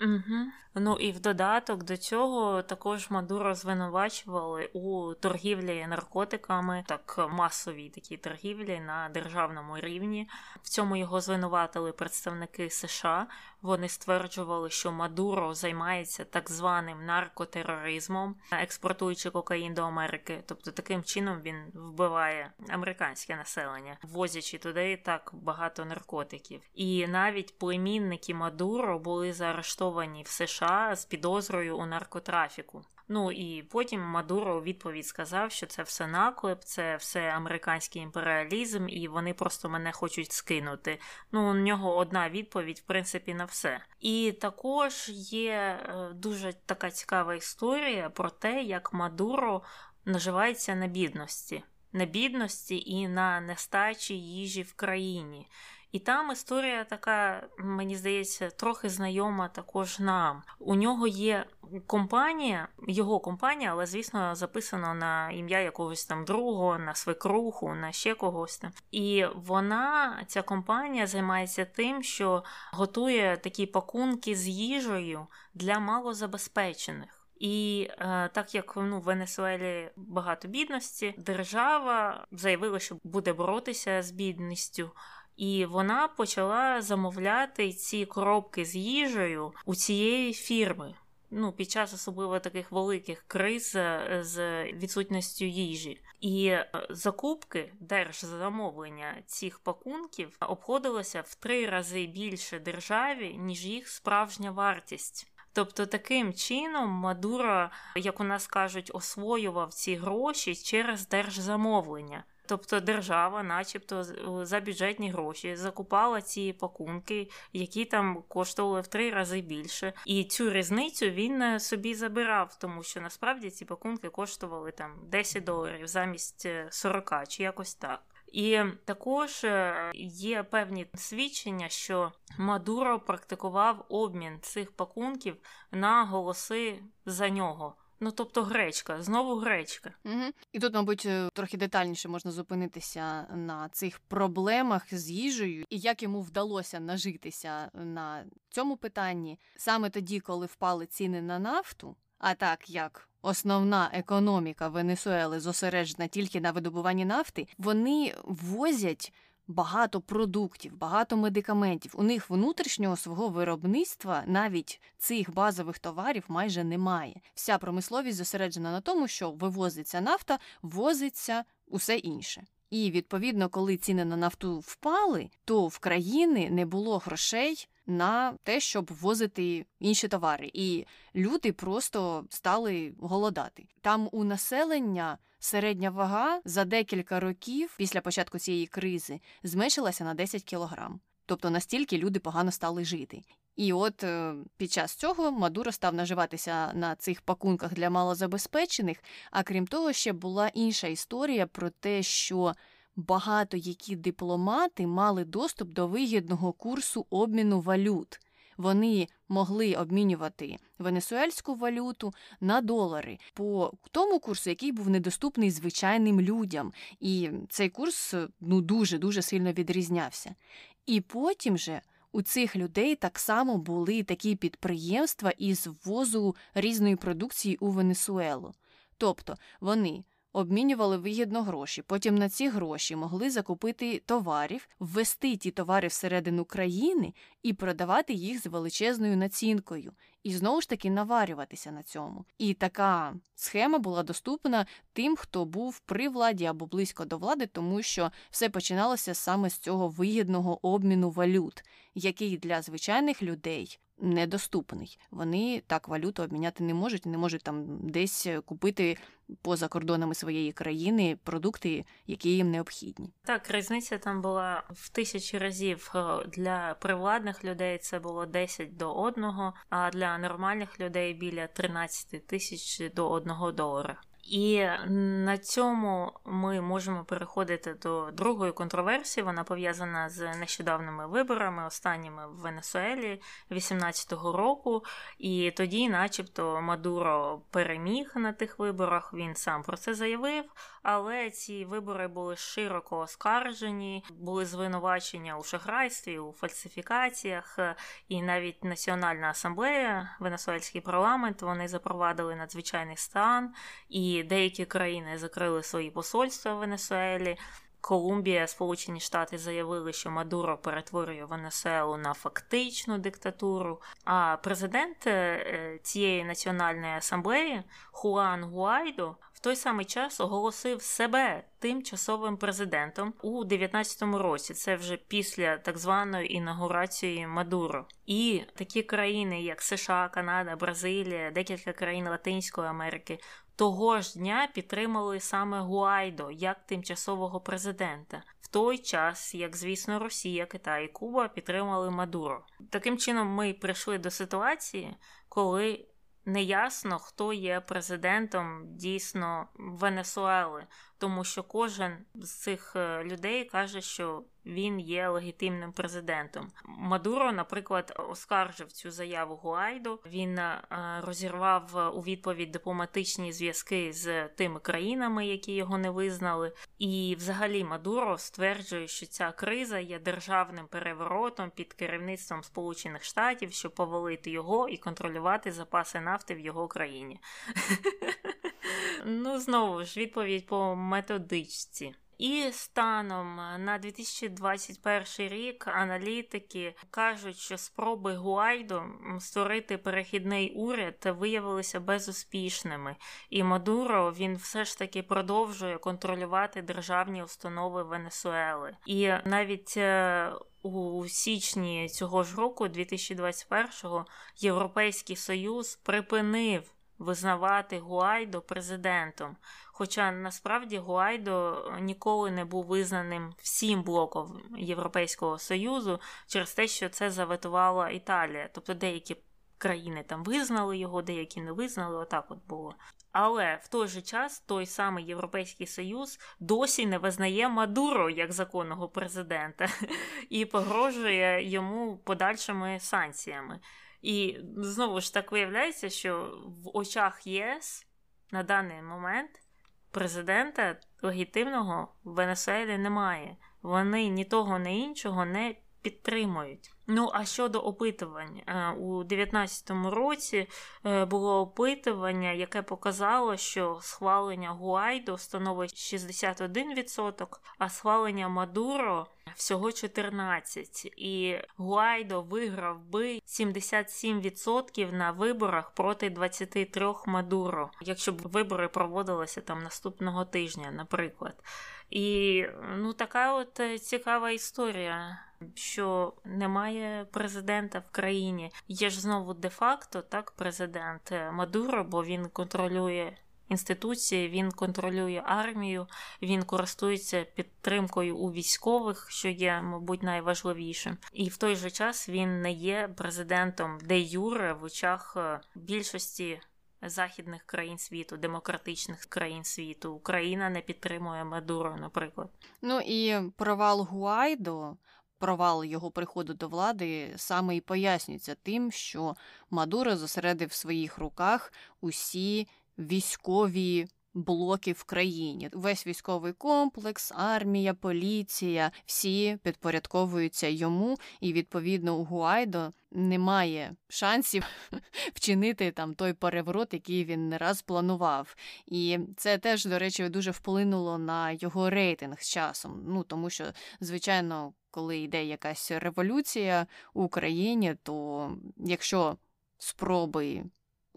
A: Угу. Ну і в додаток до цього також Мадуро звинувачували у торгівлі наркотиками, так масовій такій торгівлі на державному рівні. В цьому його звинуватили представники США. Вони стверджували, що Мадуро займається так званим наркотероризмом, експортуючи кокаїн до Америки. Тобто таким чином він вбиває американське населення, возячи туди так багато наркотиків. І навіть племінники Мадуро були заарештовані в США з підозрою у наркотрафіку. Ну і потім Мадуро у відповідь сказав, що це все наклеп, це все американський імперіалізм, і вони просто мене хочуть скинути. Ну, у нього одна відповідь, в принципі, на все. І також є е, дуже така цікава історія про те, як Мадуро наживається на бідності, на бідності і на нестачі їжі в країні. І там історія така, мені здається, трохи знайома також нам. У нього є компанія, його компанія, але, звісно, записано на ім'я якогось там другого, на свекруху, на ще когось там. І вона, ця компанія, займається тим, що готує такі пакунки з їжею для малозабезпечених. І е, так як ну, в Венесуелі багато бідності, держава заявила, що буде боротися з бідністю. І вона почала замовляти ці коробки з їжею у цієї фірми. Ну, під час особливо таких великих криз е, з відсутністю їжі. І е, закупки держзамовлення цих пакунків обходилося в три рази більше державі, ніж їх справжня вартість. Тобто таким чином Мадуро, як у нас кажуть, освоював ці гроші через держзамовлення. Тобто держава, начебто, за бюджетні гроші закупала ці пакунки, які там коштували в три рази більше. І цю різницю він е, собі забирав, тому що насправді ці пакунки коштували там 10 доларів замість 40 е, чи якось так. І також е, є певні свідчення, що Мадуро практикував обмін цих пакунків на голоси за нього. Ну, тобто гречка, знову гречка.
B: Угу. І тут, мабуть, е, трохи детальніше можна зупинитися на цих проблемах з їжею і як йому вдалося нажитися на цьому питанні саме тоді, коли впали ціни на нафту, а так як основна економіка Венесуели зосереджена тільки на видобуванні нафти, вони возять багато продуктів, багато медикаментів. У них внутрішнього свого виробництва навіть цих базових товарів майже немає. Вся промисловість зосереджена на тому, що вивозиться нафта, возиться усе інше. І відповідно, коли ціни на нафту впали, то в країни не було грошей на те, щоб ввозити інші товари, і люди просто стали голодати. Там у населення середня вага за декілька років після початку цієї кризи зменшилася на 10 кілограм. Тобто настільки люди погано стали жити. І от е, під час цього Мадуро став наживатися на цих пакунках для малозабезпечених. А крім того, ще була інша історія про те, що багато які дипломати мали доступ до вигідного курсу обміну валют. Вони могли обмінювати венесуельську валюту на долари по тому курсу, який був недоступний звичайним людям. І цей курс ну дуже дуже сильно відрізнявся. І потім же. У цих людей так само були такі підприємства із ввозу різної продукції у Венесуелу. Тобто вони обмінювали вигідно гроші, потім на ці гроші могли закупити товарів, ввести ті товари всередину країни і продавати їх з величезною націнкою, і знову ж таки наварюватися на цьому. І така схема була доступна тим, хто був при владі або близько до влади, тому що все починалося саме з цього вигідного обміну валют, який для звичайних людей недоступний. Вони так валюту обміняти не можуть, не можуть там десь купити поза кордонами своєї країни продукти, які їм необхідні.
A: Так, різниця там була в тисячі разів е, для привладних людей. Це було 10 до 1, а для нормальних людей біля 13 тисяч до 1 долара. І на цьому ми можемо переходити до другої контроверсії. Вона пов'язана з нещодавними виборами, останніми в Венесуелі 18-го року. І тоді, начебто, Мадуро переміг на тих виборах. Він сам про це заявив. Але ці вибори були широко оскаржені, були звинувачення у шахрайстві, у фальсифікаціях, і навіть Національна асамблея, Венесуельський парламент, вони запровадили надзвичайний стан. і деякі країни закрили свої посольства в Венесуелі. Колумбія, Сполучені Штати заявили, що Мадуро перетворює Венесуелу на фактичну диктатуру. А президент е, цієї національної асамблеї Хуан Гуайдо в той самий час оголосив себе тимчасовим президентом у 19-му році. Це вже після так званої інаугурації Мадуро. І такі країни, як США, Канада, Бразилія, декілька країн Латинської Америки того ж дня підтримали саме Гуайдо як тимчасового президента, в той час, як, звісно, Росія, Китай і Куба підтримали Мадуро. Таким чином, ми прийшли до ситуації, коли неясно, хто є президентом дійсно Венесуели, тому що кожен з цих е, людей каже, що він є легітимним президентом. Мадуро, наприклад, оскаржив цю заяву Гуайдо. Він е, розірвав у відповідь дипломатичні зв'язки з тими країнами, які його не визнали. І, взагалі, Мадуро стверджує, що ця криза є державним переворотом під керівництвом Сполучених Штатів, щоб повалити його і контролювати запаси нафти в його країні. Ну, знову ж відповідь по методичці. І станом на 2021 рік аналітики кажуть, що спроби Гуайдо створити перехідний уряд виявилися безуспішними, і Мадуро він все ж таки продовжує контролювати державні установи Венесуели. І навіть е, у січні цього ж року, 2021-го, Європейський Союз припинив визнавати Гуайдо президентом. Хоча насправді Гуайдо ніколи не був визнаним всім блоком Європейського Союзу через те, що це заветувала Італія. Тобто деякі країни там визнали його, деякі не визнали, отак от було. Але в той же час той самий Європейський Союз досі не визнає Мадуро як законного президента і погрожує йому подальшими санкціями. І знову ж так виявляється, що в очах ЄС на даний момент президента легітимного в Венесуелі немає. Вони ні того, ні іншого не підтримують. Ну, а щодо опитувань, е, у 2019 році е, було опитування, яке показало, що схвалення Гуайдо становить 61%, а схвалення Мадуро всього 14%. І Гуайдо виграв би 77% на виборах проти 23 Мадуро, якщо б вибори проводилися там наступного тижня, наприклад. І ну така от е, цікава історія, що немає президента в країні. Є ж знову де-факто так президент е, Мадуро, бо він контролює. Інституції він контролює армію, він користується підтримкою у військових, що є, мабуть, найважливішим, і в той же час він не є президентом де юре в очах е, більшості західних країн світу, демократичних країн світу. Україна не підтримує Мадуро, наприклад.
B: Ну і провал Гуайдо провал його приходу до влади саме і пояснюється тим, що Мадуро зосередив в своїх руках усі військові блоки в країні. Весь військовий комплекс, армія, поліція, всі підпорядковуються йому, і відповідно у Гуайдо немає шансів вчинити там той переворот, який він не раз планував. І це теж, до речі, дуже вплинуло на його рейтинг з часом. Ну тому що, звичайно, коли йде якась революція в Україні, то якщо спроби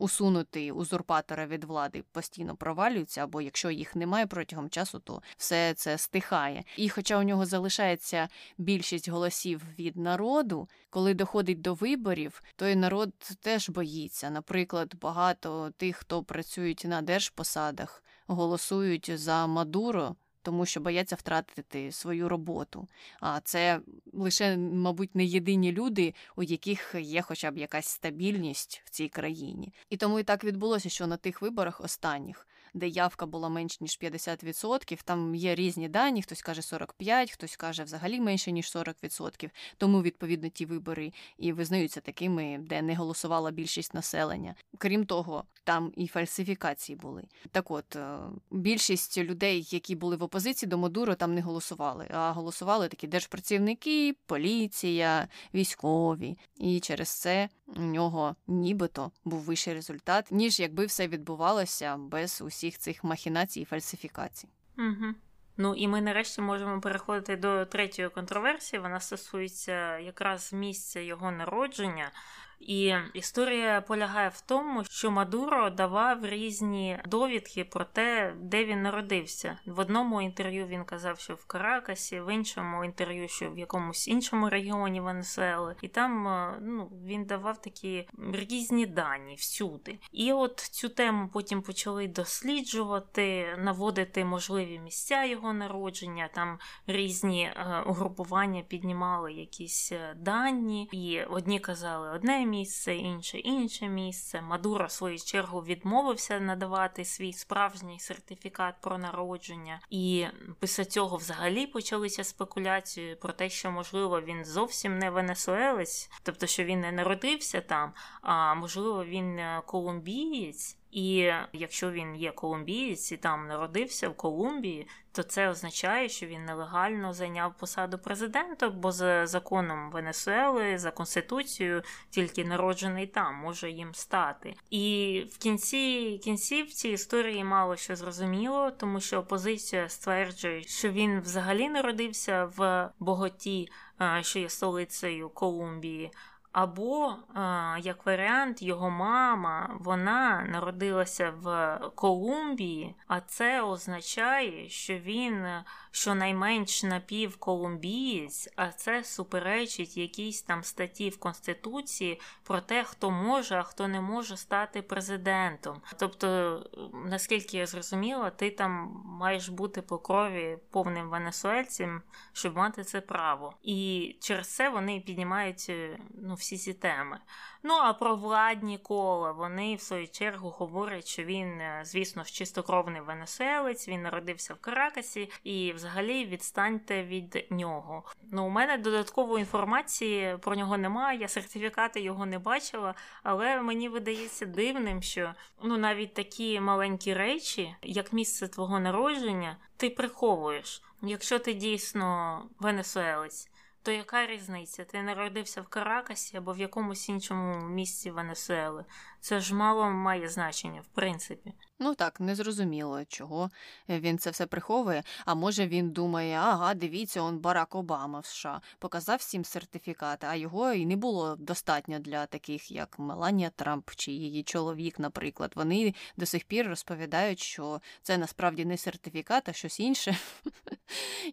B: усунути узурпатора від влади постійно провалюються, або якщо їх немає протягом часу, то все це стихає. І хоча у нього залишається більшість голосів від народу, коли доходить до виборів, той народ теж боїться. Наприклад, багато тих, хто працюють на держпосадах, голосують за Мадуро тому що бояться втратити свою роботу. А це лише, мабуть, не єдині люди, у яких є хоча б якась стабільність в цій країні. І тому і так відбулося, що на тих виборах останніх де явка була менш ніж 50%. Там є різні дані, хтось каже 45%, хтось каже взагалі менше ніж 40%. Тому відповідно ті вибори і визнаються такими, де не голосувала більшість населення. Крім того, там і фальсифікації були. Так, от е, більшість людей, які були в опозиції до Мадуро, там не голосували, а голосували такі держпрацівники, поліція, військові. І через це у нього нібито був вищий результат, ніж якби все відбувалося без усіх цих махінацій і фальсифікацій.
A: Угу. Ну і ми нарешті можемо переходити до третьої контроверсії. Вона стосується якраз місця його народження. І історія полягає в тому, що Мадуро давав різні довідки про те, де він народився. В одному інтерв'ю він казав, що в Каракасі, в іншому інтерв'ю, що в якомусь іншому регіоні Венесуели. І там е, ну, він давав такі різні дані всюди. І от цю тему потім почали досліджувати, наводити можливі місця його народження. Там різні е, угрупування піднімали якісь е, дані, і одні казали одне місце, інше інше місце. Мадуро, в свою чергу, відмовився надавати свій справжній сертифікат про народження, і після цього взагалі почалися спекуляції про те, що можливо він зовсім не венесуелець, тобто що він не народився там, а можливо він е, колумбієць. І якщо він є колумбієць і там народився в Колумбії, то це означає, що він нелегально зайняв посаду президента, бо за законом Венесуели, за конституцією, тільки народжений там може їм стати. І в кінці кінців ці історії мало що зрозуміло, тому що опозиція стверджує, що він взагалі народився в Боготі, що є столицею Колумбії. Або, як варіант, його мама вона народилася в Колумбії, а це означає, що він щонайменш напівколумбієць, а це суперечить якійсь там статті в Конституції про те, хто може, а хто не може стати президентом. Тобто, наскільки я зрозуміла, ти там маєш бути по крові повним венесуельцем, щоб мати це право. І через це вони піднімають ну, всі ці теми. Ну а про владні кола вони в свою чергу говорять, що він, е, звісно, чистокровний венесуелець, він народився в Каракасі, і взагалі відстаньте від нього. Ну, у мене додаткової інформації про нього немає. Я сертифікати його не бачила, але мені видається дивним, що ну навіть такі маленькі речі, як місце твого народження, ти приховуєш. Якщо ти дійсно венесуелець. То яка різниця? Ти народився в Каракасі або в якомусь іншому місці Венесуели? Це ж мало має значення, в принципі.
B: Ну так, незрозуміло, чого він це все приховує. А може він думає, ага, дивіться, он Барак Обама в США показав всім сертифікати, а його і не було достатньо для таких, як Меланія Трамп чи її чоловік, наприклад. Вони до сих пір розповідають, що це насправді не сертифікат, а щось інше.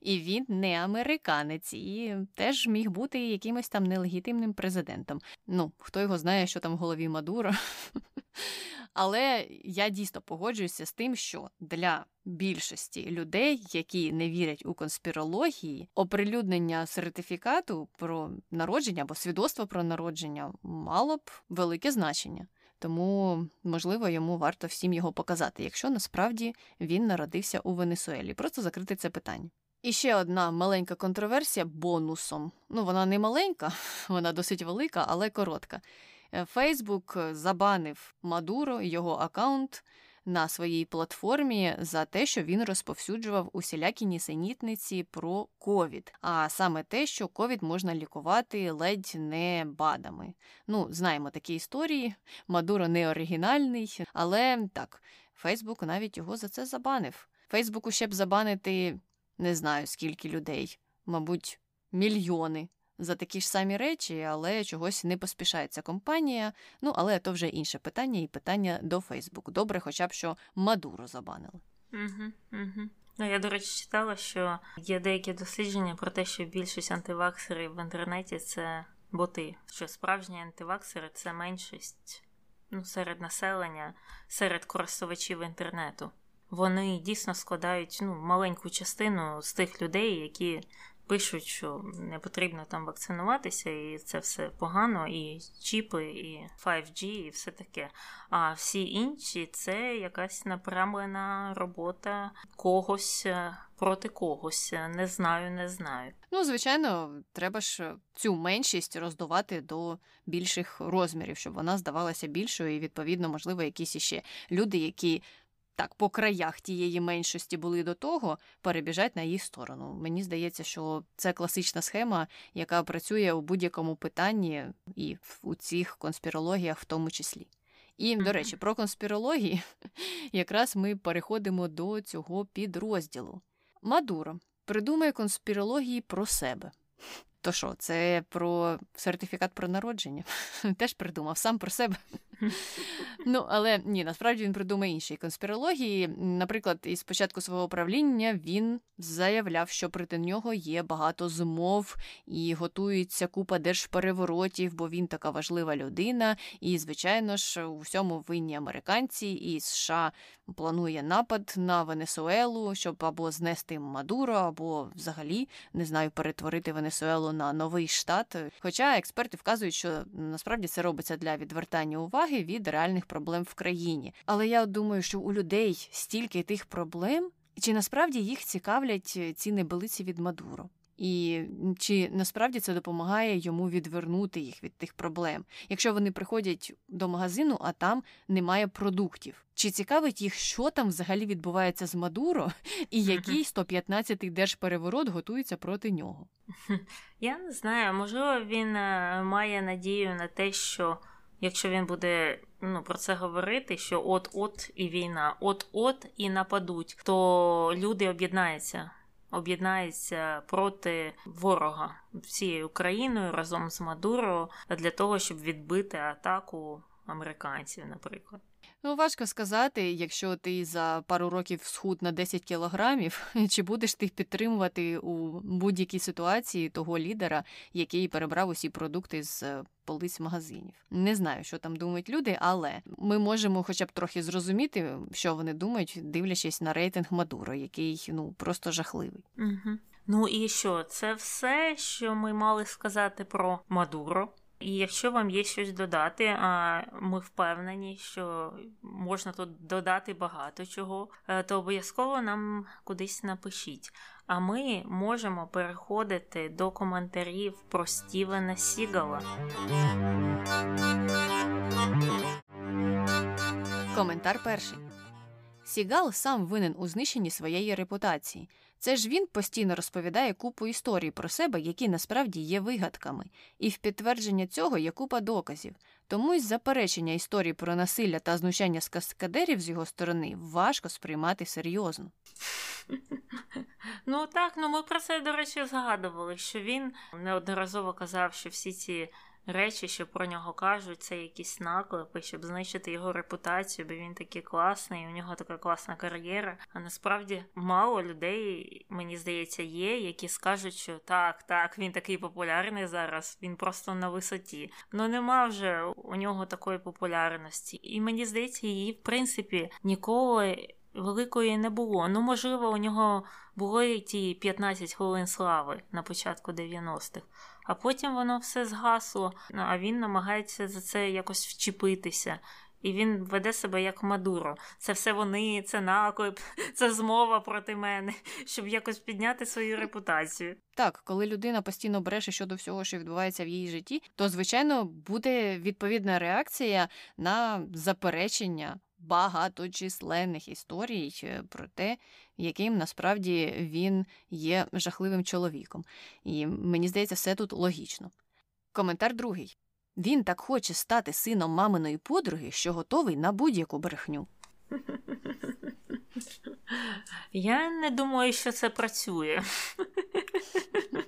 B: І він не американець, і теж міг бути якимось там нелегітимним президентом. Ну, хто його знає, що там в голові Мадуро. Але я дійсно погоджуюся з тим, що для більшості людей, які не вірять у конспірології, оприлюднення сертифікату про народження або свідоцтва про народження мало б велике значення. Тому, можливо, йому варто всім його показати, якщо насправді він народився у Венесуелі. Просто закрити це питання. І ще одна маленька контроверсія бонусом. Ну, вона не маленька, вона досить велика, але коротка. Фейсбук забанив Мадуро його аккаунт на своїй платформі за те, що він розповсюджував усілякі нісенітниці про ковід, а саме те, що ковід можна лікувати ледь не бадами. Ну, знаємо такі історії. Мадуро не оригінальний, але так, Фейсбук навіть його за це забанив. Фейсбуку ще б забанити не знаю скільки людей, мабуть, мільйони за такі ж самі речі, але чогось не поспішається компанія. Ну, але то вже інше питання і питання до Фейсбуку. Добре, хоча б що Мадуро забанили.
A: Угу, угу. Ну, я, до речі, читала, що є деякі дослідження про те, що більшість антиваксерів в інтернеті це боти, що справжні антиваксери це меншість ну, серед населення, серед користувачів інтернету. Вони дійсно складають ну, маленьку частину з тих людей, які пишуть, що не потрібно там вакцинуватися, і це все погано, і чіпи, і 5G, і все таке. А всі інші це якась направлена робота когось. Е, проти когось не знаю, не знаю.
B: Ну, звичайно, треба ж цю меншість роздувати до більших розмірів, щоб вона здавалася більшою, і відповідно, можливо, якісь іще люди, які так по краях тієї меншості були до того, перебіжать на їх сторону. Мені здається, що це класична схема, яка працює у будь-якому питанні і у цих конспірологіях в тому числі. І, до речі, про конспірології якраз ми переходимо до цього підрозділу. Мадуро придумає конспірології про себе. То що, це про сертифікат про народження? Теж придумав сам про себе. Ну, але ні, насправді він придумає інші конспірології. Наприклад, із початку свого правління він заявляв, що проти нього є багато змов і готується купа держпереворотів, бо він така важлива людина. І, звичайно ж, у всьому винні американці і США планує напад на Венесуелу, щоб або знести Мадуро, або взагалі не знаю, перетворити Венесуелу на новий штат. Хоча експерти вказують, що насправді це робиться для відвертання уваги від реальних проблем в країні. Але я думаю, що у людей стільки тих проблем, чи насправді їх цікавлять ці небелиці від Мадуро? І чи насправді це допомагає йому відвернути їх від тих проблем, якщо вони приходять до магазину, а там немає продуктів? Чи цікавить їх, що там взагалі відбувається з Мадуро, і який 115-й держпереворот готується проти нього?
A: Я не знаю, можливо, він е, має надію на те, що якщо він буде ну, про це говорити, що от-от і війна, от-от і нападуть, то люди об'єднаються. Об'єднається проти ворога всією Україною разом з Мадуро для того, щоб відбити атаку американців, наприклад.
B: Ну, важко сказати, якщо ти за пару років схуд на 10 кілограмів, чи будеш ти підтримувати у будь-якій ситуації того лідера, який перебрав усі продукти з е, полиць магазинів. Не знаю, що там думають люди, але ми можемо, хоча б трохи зрозуміти, що вони думають, дивлячись на рейтинг Мадуро, який ну просто жахливий.
A: Угу. Ну і що? Це все, що ми мали сказати про Мадуро. І якщо вам є щось додати, а ми впевнені, що можна тут додати багато чого, е, то обов'язково нам кудись напишіть. А ми можемо переходити до коментарів про Стівена Сігала.
B: Коментар перший. Сігал сам винен у знищенні своєї репутації. Це ж він постійно розповідає купу історій про себе, які насправді є вигадками, і в підтвердження цього є купа доказів. Тому й заперечення історії про насилля та знущання з каскадерів з його сторони важко сприймати серйозно.
A: Ну так, ну ми про це, до речі, згадували, що він неодноразово казав, що всі ці речі, що про нього кажуть, це якісь наклепи, щоб знищити його репутацію, бо він такий класний, у нього така класна кар'єра. А насправді мало людей, мені здається, є, які скажуть, що так, так, він такий популярний зараз, він просто на висоті. Ну нема вже у нього такої популярності. І мені здається, її в принципі ніколи. Великої не було. Ну, можливо, у нього були ті 15 хвилин слави на початку 90-х а потім воно все згасло, ну, а він намагається за це якось вчепитися. І він веде себе як Мадуро. Це все вони, це наклеп, це змова проти мене, щоб якось підняти свою репутацію.
B: Так, коли людина постійно бреше щодо всього, що відбувається в її житті, то звичайно буде відповідна реакція на заперечення багаточисленних історій е, про те, яким насправді він є жахливим чоловіком. І мені здається, все тут логічно. Коментар другий. Він так хоче стати сином маминої подруги, що готовий на будь-яку брехню.
A: Я не думаю, що це працює.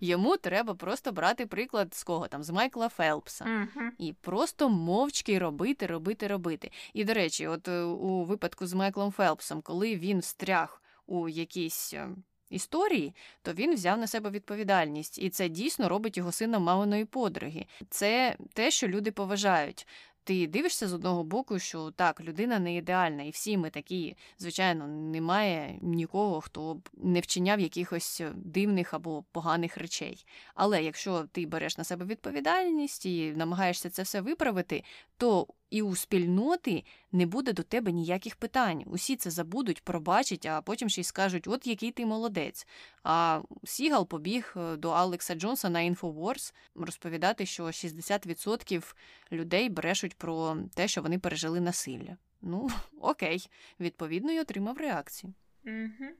B: Йому треба просто брати приклад з кого там, з Майкла Фелпса,
A: Угу.
B: і просто мовчки робити, робити, робити. І до речі, от е, у випадку з Майклом Фелпсом, коли він встряг у якійсь е, історії, то він взяв на себе відповідальність, і це дійсно робить його сином маминої подруги. Це те, що люди поважають. Ти дивишся з одного боку, що так, людина не ідеальна, і всі ми такі, звичайно, немає нікого, хто б не вчиняв якихось дивних або поганих речей. Але якщо ти береш на себе відповідальність і намагаєшся це все виправити, то і у спільноти не буде до тебе ніяких питань. Усі це забудуть, пробачать, а потім ще й скажуть, от який ти молодець. А Сігал побіг е, до Алекса Джонса на Infowars розповідати, що 60% людей брешуть про те, що вони пережили насилля. Ну, окей, відповідно, й отримав реакцію.
A: Угу.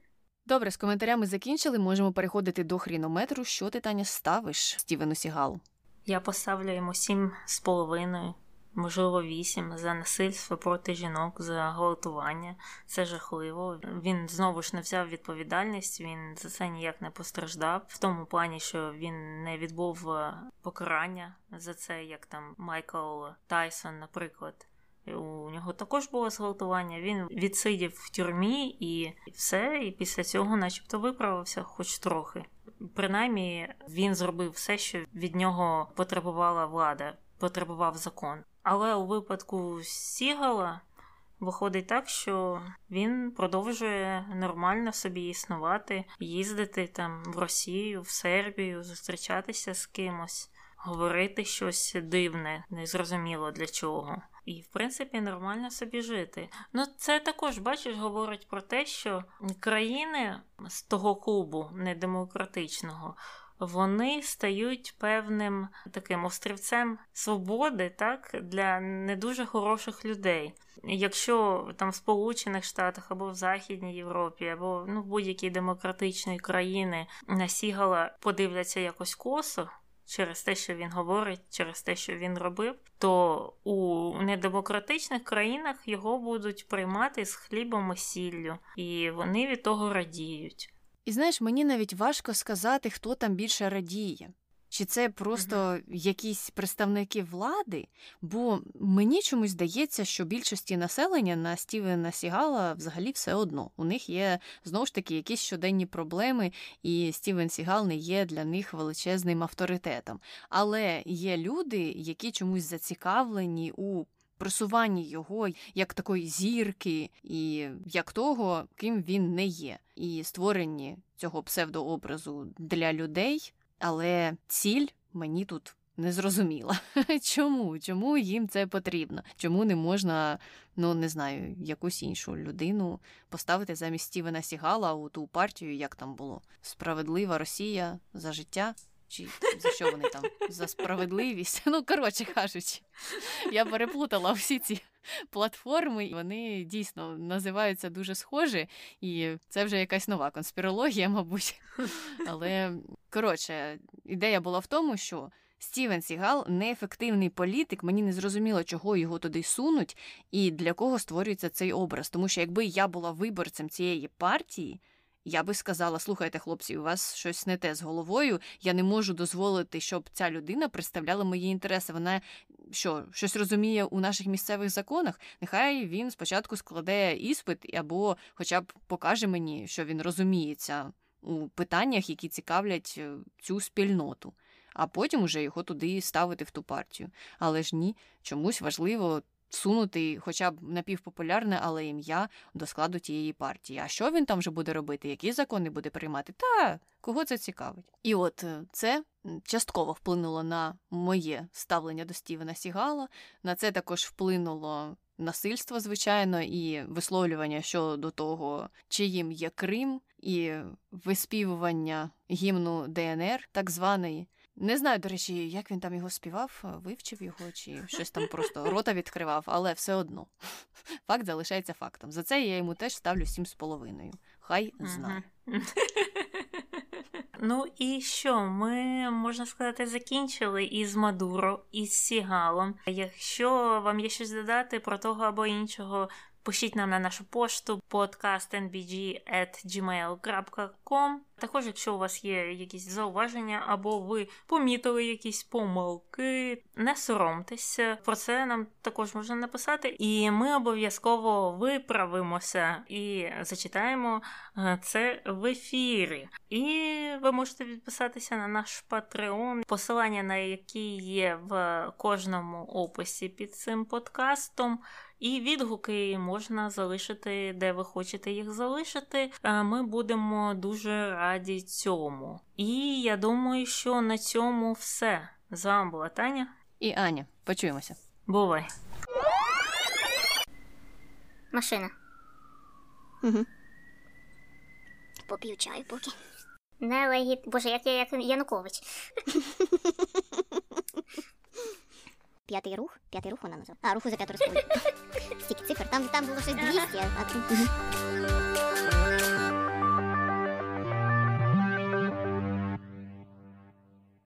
B: Добре, з коментарями закінчили. Можемо переходити до хрінометру. Що ти, Таня, ставиш Стівену Сігалу?
A: Я поставлю йому сім з половиною, можливо, вісім за насильство проти жінок, за гвалтування. Це жахливо. Він знову ж не взяв відповідальність, він за це ніяк не постраждав, в тому плані, що він не відбув е, покарання за це, як там Майкл Тайсон, наприклад. У нього також було зґвалтування. Він відсидів в тюрмі і все, і після цього, начебто, виправився, хоч трохи. Принаймні, він зробив все, що від нього потребувала влада, потребував закон. Але у випадку Сігала виходить так, що він продовжує нормально собі існувати, їздити там в Росію, в Сербію, зустрічатися з кимось, говорити щось дивне, незрозуміло для чого. І, в принципі, нормально собі жити. Ну, це також, бачиш, говорить про те, що країни з того клубу недемократичного. Вони стають певним таким острівцем свободи, так, для не дуже хороших людей. Якщо там в Сполучених Штатах або в Західній Європі, або ну в будь-якій демократичній країни на Сігала подивляться якось косо, через те, що він говорить, через те, що він робив, то у недемократичних країнах його будуть приймати з хлібом і сіллю, і вони від того радіють.
B: І знаєш, мені навіть важко сказати, хто там більше радіє. Чи це просто uh-huh. якісь представники влади? Бо мені чомусь здається, що більшості населення на Стівена Сігала взагалі все одно. У них є знову ж таки якісь щоденні проблеми, і Стівен Сігал не є для них величезним авторитетом. Але є люди, які чомусь зацікавлені у просуванні його як такої зірки, і як того, ким він не є, і створенні цього псевдообразу для людей. Але ціль мені тут не зрозуміла. Чому? Чому їм це потрібно? Чому не можна, ну не знаю, якусь іншу людину поставити замість Стівена Сігала у ту партію, як там було? Справедлива Росія за життя? Чи за що вони там? За справедливість? Ну, коротше кажучи, я переплутала всі ці платформи, і вони дійсно називаються дуже схожі, і це вже якась нова конспірологія, мабуть. Але коротше, ідея була в тому, що. Стівен Сігал неефективний політик, мені не зрозуміло, чого його туди сунуть і для кого створюється цей образ. Тому що якби я була виборцем цієї партії, я би сказала: слухайте, хлопці, у вас щось не те з головою. Я не можу дозволити, щоб ця людина представляла мої інтереси. Вона що, щось розуміє у наших місцевих законах? Нехай він спочатку складе іспит або, хоча б покаже мені, що він розуміється у питаннях, які цікавлять е, цю спільноту. А потім уже його туди ставити в ту партію. Але ж ні, чомусь важливо сунути хоча б напівпопулярне, але ім'я до складу тієї партії. А що він там вже буде робити? Які закони буде приймати? Та кого це цікавить? І от е, це частково вплинуло на моє ставлення до Стівена Сігала. На це також вплинуло. Насильство, звичайно, і висловлювання щодо того, чиїм є Крим, і виспівування гімну ДНР, так званий. Не знаю, до речі, як він там його співав, вивчив його чи щось там просто рота відкривав, але все одно факт залишається фактом. За це я йому теж ставлю сім з половиною. Хай знає.
A: Ну і що? Ми можна сказати закінчили із Мадуро, із Сігалом. Якщо вам є щось додати про того або іншого, Пишіть нам на нашу пошту podcastnbg.gmail.com. Також, якщо у вас є якісь зауваження, або ви помітили якісь помилки, не соромтеся. Про це нам також можна написати, і ми обов'язково виправимося і зачитаємо е, це в ефірі. І ви можете підписатися на наш Patreon, посилання на який є в кожному описі під цим подкастом. І відгуки можна залишити, де ви хочете їх залишити. Ми будемо дуже раді цьому. І я думаю, що на цьому все. З вами була Таня
B: і Аня. Почуємося.
A: Бувай.
C: Машина. Угу. Попів чаю поки. Нелегіт. Боже, як я як Янукович. П'ятий рух. П'ятий рух вона називає. А, руху за п'яту республіку. Стільки цифр. Там, там було щось 200, а тут...